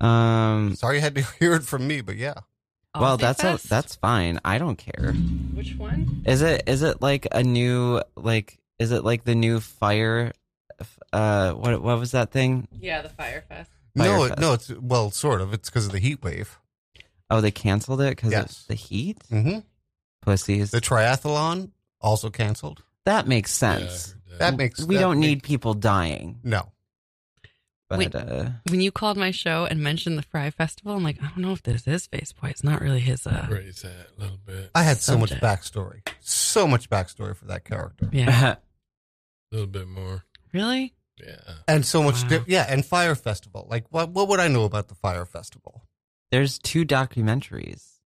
Um, Sorry you had to hear it from me, but yeah. Well, Aussie that's a, that's fine. I don't care. Which one? Is it is it like a new like is it like the new fire uh what what was that thing? Yeah, the Fyre Fest. No, Fire it, Fest. no, it's well, sort of. It's because of the heat wave. Oh, they canceled it cuz Yes. of the heat? Mm-hmm. Pussies. The triathlon also canceled. that makes sense. heard that. That makes we that don't make- need people dying. no. But Wait. uh When you called my show and mentioned the Fyre Festival, I'm like, I don't know if this is Faceboy. It's not really his. uh Raise that a little bit. I had so much backstory, so much backstory for that character, Yeah. A little bit more. really? Yeah. and so much. Wow. di- yeah, and Fyre Festival. Like, what? What would I know about the Fyre Festival? there's two documentaries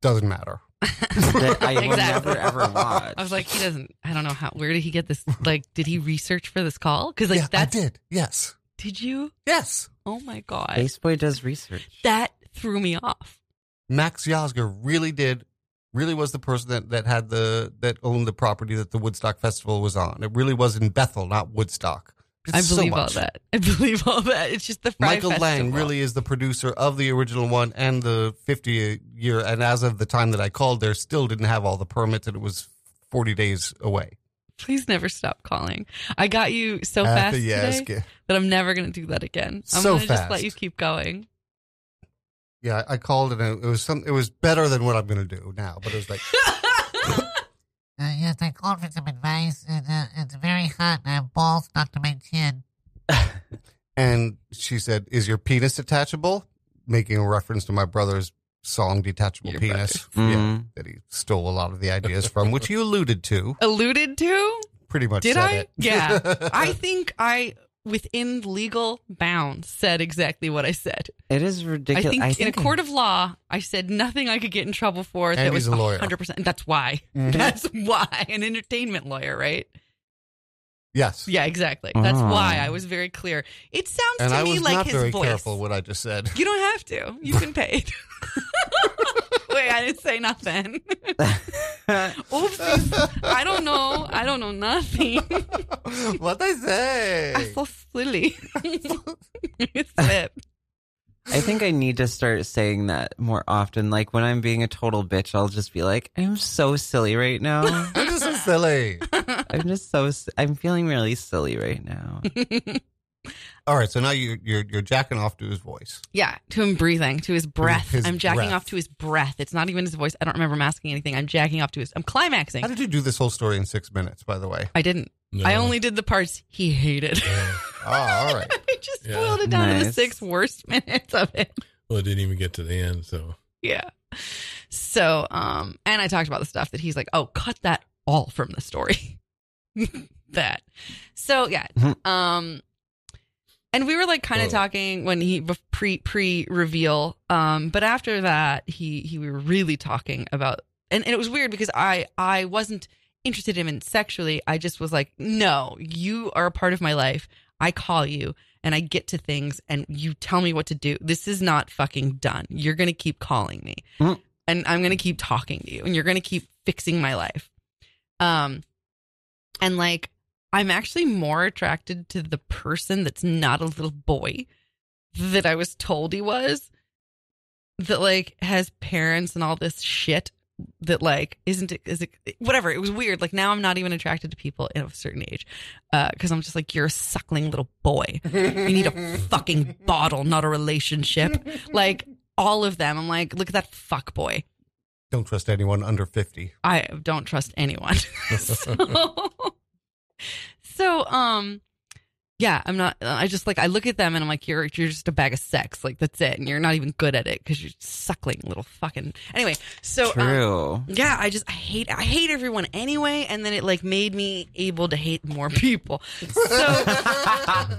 Doesn't matter. that I will Exactly. never ever watch. I was like, he doesn't. I don't know how. Where did he get this? Like, did he research for this call? Because like yeah, that's. I did. Yes, Did you? yes. Oh my god, Ace Boy does research. that threw me off. Max Yasgur really did. Really was the person that, that had the that owned the property that the Woodstock Festival was on. It really was in Bethel, not Woodstock. It's I so believe all that. I believe all that. It's just the Fry Michael Lang really is the producer of the original one and the 50 year. And as of the time that I called, there still didn't have all the permits, and it was 40 days away. Please never stop calling. I got you so fast you ask today that I'm never going to do that again. I'm So going to just let you keep going. Yeah, I called and it was some. It was better than what I'm going to do now. But it was like, Uh, yes, I called for some advice, and uh, it's very hot, and I have balls stuck to my chin. and she said, "Is your penis detachable?" Making a reference to my brother's song "Detachable Your Penis." brother. Yeah, that he stole a lot of the ideas from, which you alluded to. Alluded to? Pretty much. Did said I? It. Yeah. I think I, within legal bounds, said exactly what I said. It is ridiculous. I think, in a court of law, I said nothing I could get in trouble for that And was a lawyer. 100%. That's why. Mhm. That's why. An entertainment lawyer, right? Yes. Yeah, exactly. That's Oh. why I was very clear. It sounds And to I me was like not his very voice. careful what I just said. You don't have to. You can pay it. Wait, I didn't say nothing. Oopsies. I don't know. I don't know nothing. what I say? I'm so silly. it slipped. I think I need to start saying that more often. Like when I'm being a total bitch, I'll just be like, "I'm so silly right now. I'm just so silly. I'm just so. I'm feeling really silly right now." All right, so now you, you're you're jacking off to his voice. Yeah, to him breathing, to his breath. his I'm jacking breath. off to his breath. It's not even his voice. I don't remember masking anything. I'm jacking off to his. I'm climaxing. How did you do this whole story in six minutes? By the way. I didn't. No. I only did the parts he hated. Yeah. Oh, all right. I just Yeah. boiled it down to the six worst minutes of it. Well, it didn't even get to the end, so Yeah. So, um, and I talked about the stuff that he's like, oh, cut that all from the story. that. So yeah. Mhm. Um, and we were like kind of Whoa. talking when he pre pre reveal. Um, but after that, he he we were really talking about, and, and it was weird because I I wasn't interested in him sexually. I just was like, no, you are a part of my life. I call you and I get to things and you tell me what to do. This is not fucking done. You're going to keep calling me Mm. and I'm going to keep talking to you and you're going to keep fixing my life. Um, and like, I'm actually more attracted to the person that's not a little boy that I was told he was that like has parents and all this shit that like isn't it is it whatever. It was weird. Like now i'm not even attracted to people of a certain age uh because i'm just like you're a suckling little boy. You need a fucking bottle not a relationship. Like all of them. I'm like look at that fuck boy. Don't trust anyone under 50. I don't trust anyone. so, so, um, yeah, I'm not. I just like I look at them and I'm like, you're you're just a bag of sex. Like that's it, and you're not even good at it because you're suckling little fucking. Anyway, so um, True. yeah, I just I hate I hate everyone anyway, and then it like made me able to hate more people. So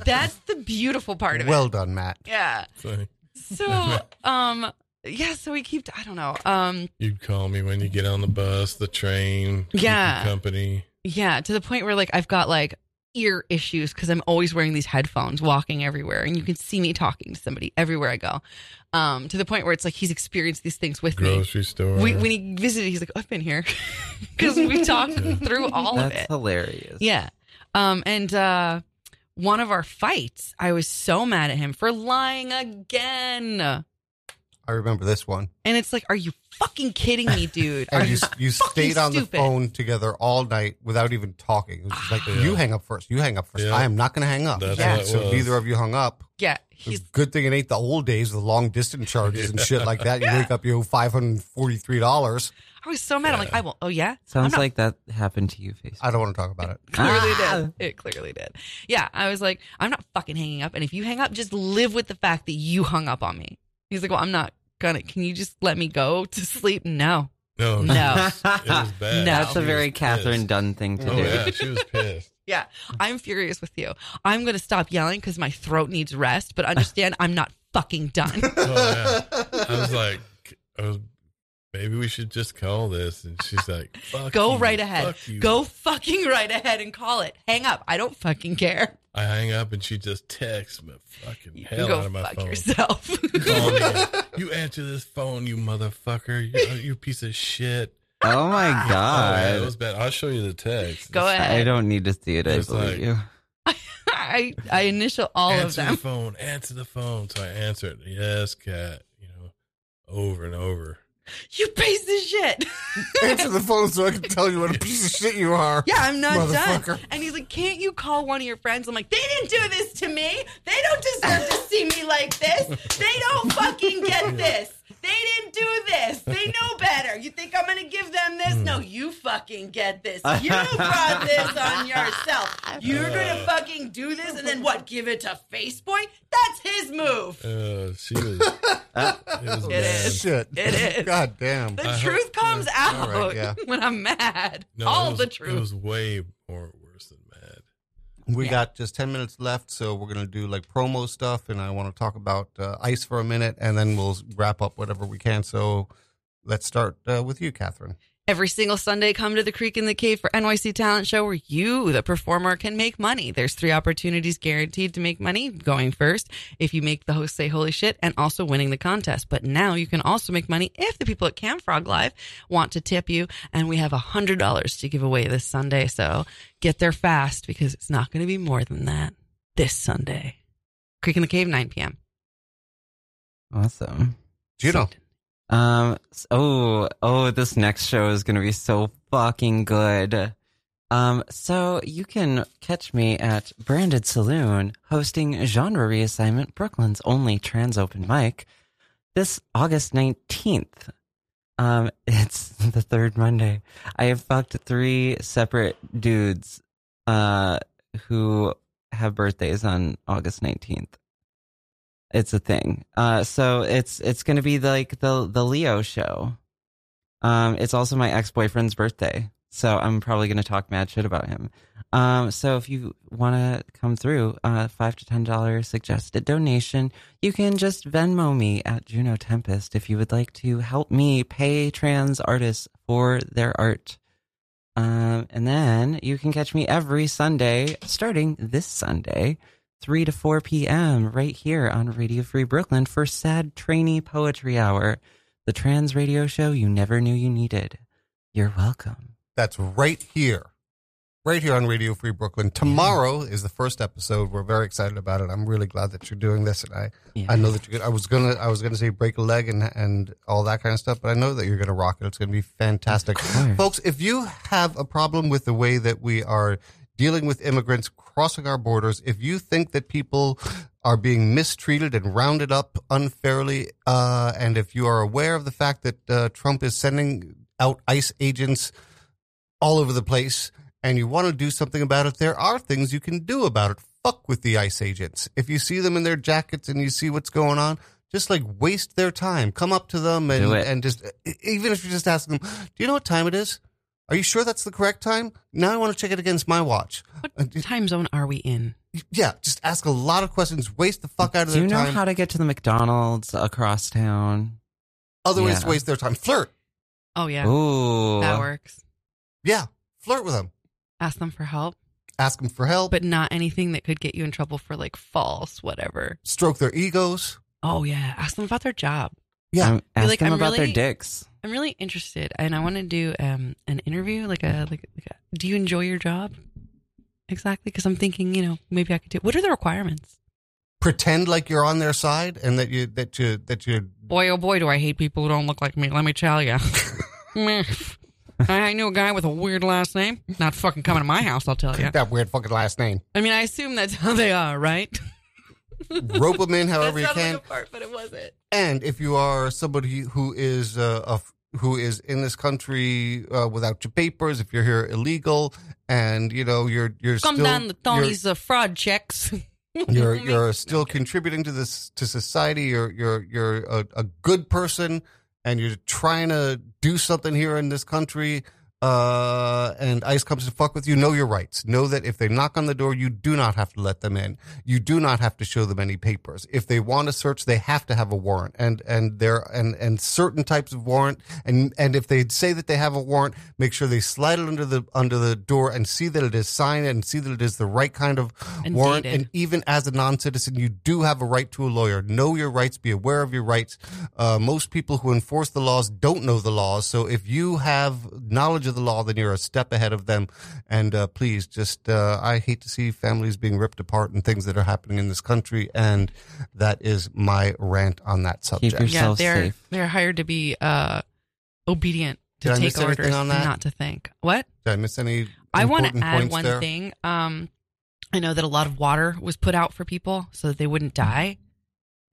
that's the beautiful part of it. Well done, Matt. yeah. So So um yeah, so we keep I don't know um you'd call me when you get on the bus, the train, Yeah. company. Yeah, to the point where like I've got like ear issues because I'm always wearing these headphones walking everywhere and you can see me talking to somebody everywhere I go. Um, to the point where it's like he's experienced these things with me. Grocery store. We, when he visited, he's like, I've been here because we talked through all of That's it. hilarious. Yeah. Um, and uh, one of our fights, I was so mad at him for lying again. I remember this one. And it's like, are you fucking kidding me, dude? Are And you, you you stayed on the phone together all night without even talking. It was just like, Yeah. you hang up first. You hang up first. Yeah. I am not going to hang up. That's Yeah. So neither of you hung up. Yeah. He's Good thing it ain't the old days with long distance charges and shit like that. You Yeah. wake up, you owe five hundred forty three dollars. I was so mad. I'm like, I will. Oh yeah. I'm Sounds not like that happened to you, Faceboy. I don't want to talk about it. clearly Ah. did. It clearly did. Yeah, I was like, I'm not fucking hanging up. And if you hang up, just live with the fact that you hung up on me. He's like, Well, I'm not gonna. Can you just let me go to sleep? No. no, No. It was bad. No. That's She a very Catherine pissed. Dunn thing to Oh do. yeah, she was pissed. Yeah, I'm furious with you. I'm gonna stop yelling because my throat needs rest. But understand, I'm not fucking done. Oh yeah. I was like, I was, maybe we should just call this. And she's like, Fuck Go you, right ahead. fuck you. Go fucking right ahead and call it. Hang up. I don't fucking care. I hang up and she just texts me fucking You hell go out of my fuck phone. yourself. Call me. You answer this phone, you motherfucker. You, you piece of shit. Oh my Oh, yeah, god. it was bad. I'll show you the text. Go It's- ahead. I don't need to see it. I It's believe like- you. I I initial all answer of them. the phone. Answer the phone. So I answer it. Yes, cat. You know, over and over. You piece of shit. Answer the phone so I can tell you what a piece of shit you are. Yeah, I'm not done. And he's like, Can't you call one of your friends? I'm like, They didn't do this to me. They don't deserve to see me like this. They don't fucking get this. They didn't do this. They know better. You think I'm going to give them this? No, you fucking get this. You brought this on yourself. You're going to fucking do this and then what? Give it to Faceboy? That's his move. Uh, she was. it was It bad. is. Shit. It is. God damn. The I truth hope- comes out All right, yeah. when I'm mad. No, All was, the truth. It was way more worse than mad. We Yeah. got just 10 minutes left, so we're going to do like promo stuff, and I want to talk about uh, ice for a minute, and then we'll wrap up whatever we can. So let's start uh, with you, Catherine. Every single Sunday, come to the Creek and the Cave for NYC Talent Show where you, the performer, can make money. There's three opportunities guaranteed to make money going first, if you make the host say holy shit, and also winning the contest. But now you can also make money if the people at Camfrog Live want to tip you. And we have a $100 to give away this Sunday. So get there fast because it's not going to be more than that this Sunday. Creek and the Cave, 9 p.m. Awesome. Gino. Um. Oh. Oh. This next show is gonna be so fucking good. Um. So you can catch me at Branded Saloon hosting Genre Reassignment, Brooklyn's only trans open mic, this August nineteenth. Um. It's the third Monday. I have fucked three separate dudes, uh, who have birthdays on August nineteenth it's a thing. Uh, so it's it's gonna be like the the Leo show. Um, it's also my ex boyfriend's birthday, so I'm probably gonna talk mad shit about him. Um, so if you want to come through, uh, five to ten dollars suggested donation. You can just Venmo me at Juno Tempest if you would like to help me pay trans artists for their art. Um, and then you can catch me every Sunday, starting this Sunday, 3 to 4 p.m., right here on Radio Free Brooklyn for Sad Trainee Poetry Hour, the trans radio show you never knew you needed. You're welcome. That's right here. Right here on Radio Free Brooklyn. Tomorrow is the first episode. We're very excited about it. I'm really glad that you're doing this, and I, Yeah. I know that you're. Gonna, I was gonna, I was gonna say break a leg and and all that kind of stuff, but I know that you're gonna rock it. It's gonna be fantastic, folks. If you have a problem with the way that we are dealing with immigrants crossing our borders, if you think that people are being mistreated and rounded up unfairly, uh, and if you are aware of the fact that uh, Trump is sending out ICE agents all over the place and you want to do something about it, there are things you can do about it. Fuck with the ICE agents. If you see them in their jackets and you see what's going on, just like waste their time. Come up to them and, and just, even if you're just asking them, do you know what time it is? Are you sure that's the correct time? Now I want to check it against my watch. Uh, What time zone are we in? Yeah, just ask a lot of questions, waste the fuck out of Do their you know time. how to get to the McDonald's across town? Other ways to Yeah. waste their time. Flirt. Oh yeah, Ooh. that works. Yeah, flirt with them. Ask them for help, Ask them for help. but not anything that could get you in trouble for like false whatever. stroke their egos. Oh yeah, ask them about their job. Yeah. Um, ask like, them I'm about really- their dicks. I'm really interested, and I want to do um, an interview, like a like, like a, Do you enjoy your job? Exactly, because I'm thinking, you know, maybe I could do. What are the requirements? pretend like you're on their side and that you that you that you Boy, oh boy, do I hate people who don't look like me. Let me tell you. I knew a guy with a weird last name. Not fucking coming to my house, I'll tell you. that weird fucking last name. I mean, I assume that's how they are, right? Rope them in however you can. like part, but it wasn't. And if you are somebody who is uh, a, who is in this country uh, without your papers, if you're here illegal, and you know you're you're Come still down to Tony's uh, fraud checks. you're you're, you're still contributing to this to society. You're you're you're a, a good person, and you're trying to do something here in this country. Uh, and ICE comes to fuck with you. Know your rights. Know that if they knock on the door, you do not have to let them in. You do not have to show them any papers. If they want to search, they have to have a warrant, and and there and and certain types of warrant. And and if they say that they have a warrant, make sure they slide it under the under the door and see that it is signed and see that it is the right kind of And warrant. dated. And even as a non-citizen, you do have a right to a lawyer. Know your rights. Be aware of your rights. Uh, most people who enforce the laws don't know the laws. So if you have knowledge of the law, then you're a step ahead of them. And uh, please, just uh, I hate to see families being ripped apart and things that are happening in this country. And that is my rant on that subject. your- yeah, they're safe. they're hired to be uh, obedient to Did take orders, on and that? not to think. What? Did I miss any? I want to add one there? thing. Um, I know that a lot of water was put out for people so that they wouldn't die,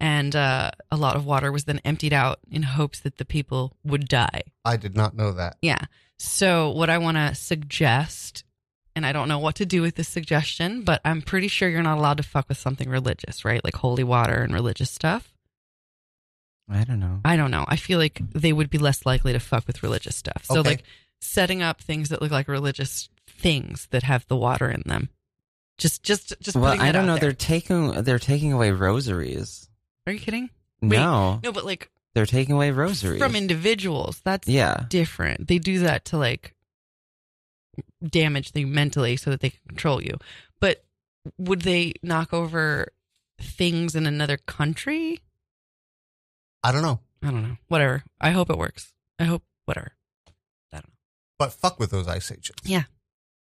and uh, a lot of water was then emptied out in hopes that the people would die. I did not know that. Yeah. So what I want to suggest, and I don't know what to do with this suggestion, but I'm pretty sure you're not allowed to fuck with something religious, right? Like holy water and religious stuff. I don't know. I don't know. I feel like they would be less likely to fuck with religious stuff. So Okay. like setting up things that look like religious things that have the water in them. Just just just Well, I don't know. there. They're taking they're taking away rosaries. Are you kidding? Wait, no, No, but like they're taking away rosaries from individuals. That's Yeah, different. They do that to like damage you mentally so that they can control you. But would they knock over things in another country? I don't know. I don't know. Whatever. I hope it works. I hope whatever. I don't know. But fuck with those ice agents. Yeah.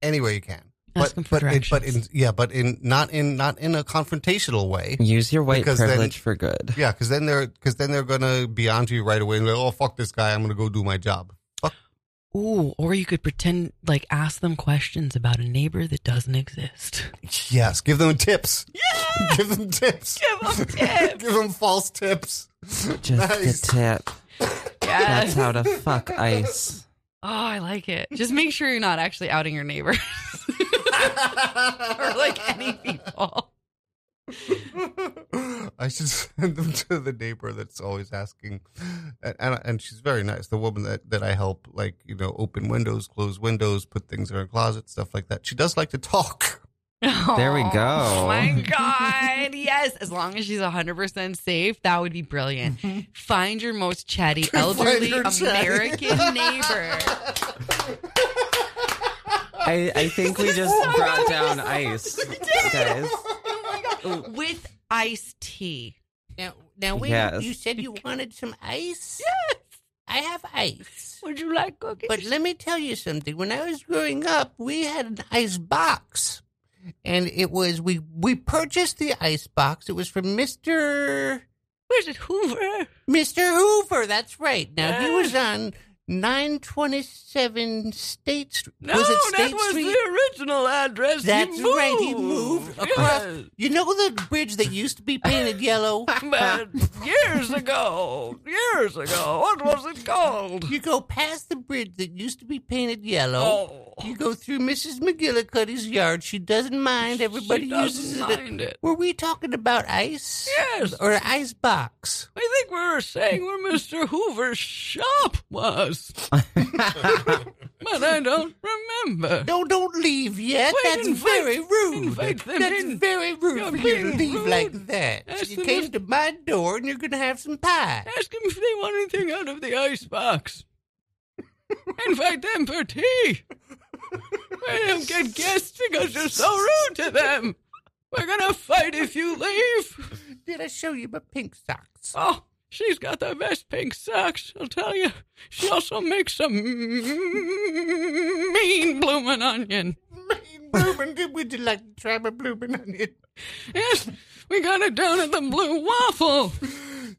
Any way you can. Ask but them for but in, but in yeah, but in not in not in a confrontational way. use your white Because then- privilege for good. Yeah, because then they're because then they're gonna be onto you right away and go, oh fuck this guy, I'm gonna go do my job. Fuck. Ooh, or you could pretend like ask them questions about a neighbor that doesn't exist. Yes, give them tips. Yeah, give them tips. Give them tips. give them false tips. Just Nice. the tip. That's how to fuck ice. Oh, I like it. Just make sure you're not actually outing your neighbor or like any people. I should send them to the neighbor that's always asking, and, and and she's very nice. The woman that that I help, like you know, open windows, close windows, put things in her closet, stuff like that. She does like to talk. There we oh go. Oh my God. Yes. As long as she's 100% safe, that would be brilliant. Mm-hmm. Find your most chatty, elderly her chatty. American neighbor. I, I think we just brought down ice, guys. Oh with iced tea. Now, now wait. Yes. You said you wanted some ice. Yes, I have ice. Would you like cookies? But let me tell you something. When I was growing up, we had an ice box, and it was we we purchased the ice box. It was from Mister Where's it, Hoover? Mister Hoover. That's right. Now he was on nine twenty seven State Street. No, was it State Street? The original address. That's right. He moved across. You know the bridge that used to be painted yellow. But years ago, years ago, what was it called? You go past the bridge that used to be painted yellow. Oh. You go through Mrs. McGillicuddy's yard. She doesn't mind. Everybody She uses doesn't it. it. Were we talking about ice? Yes. Or ice box? I think we were saying where Mr. Hoover's shop was. But I don't remember. No, don't leave yet. Wait, That's invite- very rude. That's in. very rude for you to leave rude. like that. Ask you came if- to my door and you're going to have some pie. Ask them if they want anything out of the icebox. Invite them for tea. I don't get guests because you're so rude to them. We're gonna fight if you leave. Did I show you my pink socks? Oh, she's got the best pink socks. I'll tell you. She also makes some mean bloomin' onion. Mean blooming, would you like to try my blooming onion? Yes, we got it down at the Blue Waffle.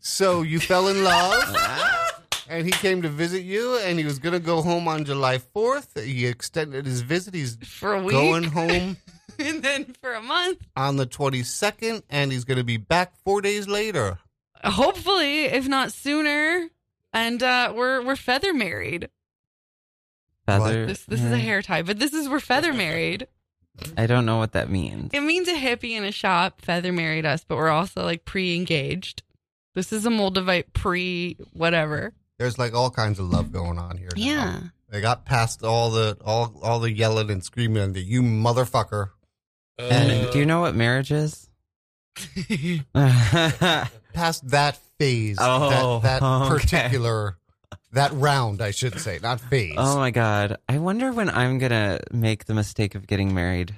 So you fell in love, uh-huh. and he came to visit you, and he was going to go home on July 4th. He extended his visit. He's For a week. going home and then for a month. on the 22nd, and he's going to be back four days later. Hopefully, if not sooner. And uh, we're we're feather married. Feather. This this is a hair tie, but this is we're feather married. I don't know what that means. It means a hippie in a shop feather married us, but we're also like pre engaged. This is a Moldavite pre whatever. There's like all kinds of love going on here. now. Yeah. They got past all the all all the yelling and screaming and the you motherfucker. And do you know what marriage is? Past that phase. Oh, that, that okay. particular that round, I should say, not phase. oh my god! I wonder when I'm gonna make the mistake of getting married.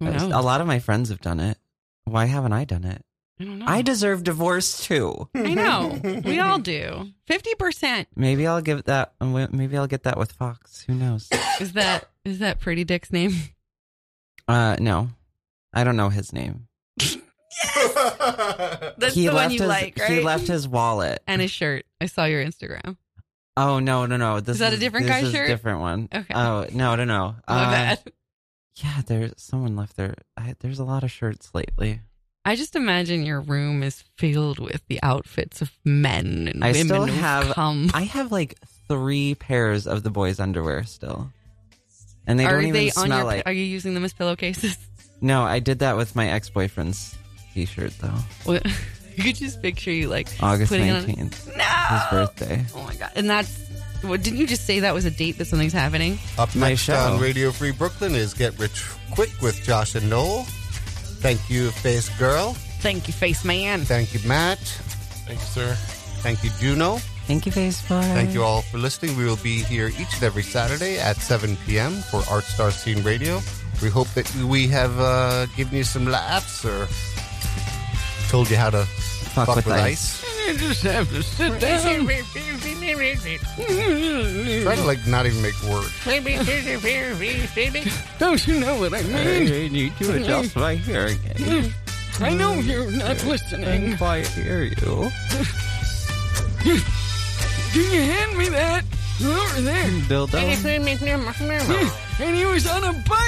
A lot of my friends have done it. Why haven't I done it? I don't know. I deserve divorce too. I know. We all do. Fifty percent Maybe I'll give that. Maybe I'll get that with Fox. Who knows? is that is that Pretty Dick's name? Uh, no, I don't know his name. That's he the left one you his, like, right? He left his wallet. and his shirt. I saw your Instagram. Oh no, no, no! This Is that a different guy's is a shirt? different one. Okay. Oh no, no, no! My Uh, bad. Yeah, there's someone left there. I, there's a lot of shirts lately. I just imagine your room is filled with the outfits of men and I women still have. come. I have like three pairs of the boys' underwear still, and they are don't even they smell on your? like. Are you using them as pillowcases? No, I did that with my ex-boyfriend's t-shirt though. Well, you could just picture you like August putting it on- nineteenth, No. his birthday. Oh my god! And that's. What, didn't you just say that was a date that something's happening? Up My next show. on Radio Free Brooklyn is Get Rich Quick with Josh and Noel. Thank you, Face Girl. Thank you, face man. Thank you, Matt. Thank you, sir. Thank you, Juno. Thank you, Faceboy. Thank you all for listening. We will be here each and every Saturday at 7 p.m. for Art Star Scene Radio. We hope that we have uh, given you some laughs or told you how to fuck, with with, ice. ice. You just have to sit down. Try to like not even make words. Don't you know what I mean? I need to adjust my hearing aid. I know you're not listening. I hear you. Can you hand me that? Over there. Dildo. Hmm, and he was on a bike.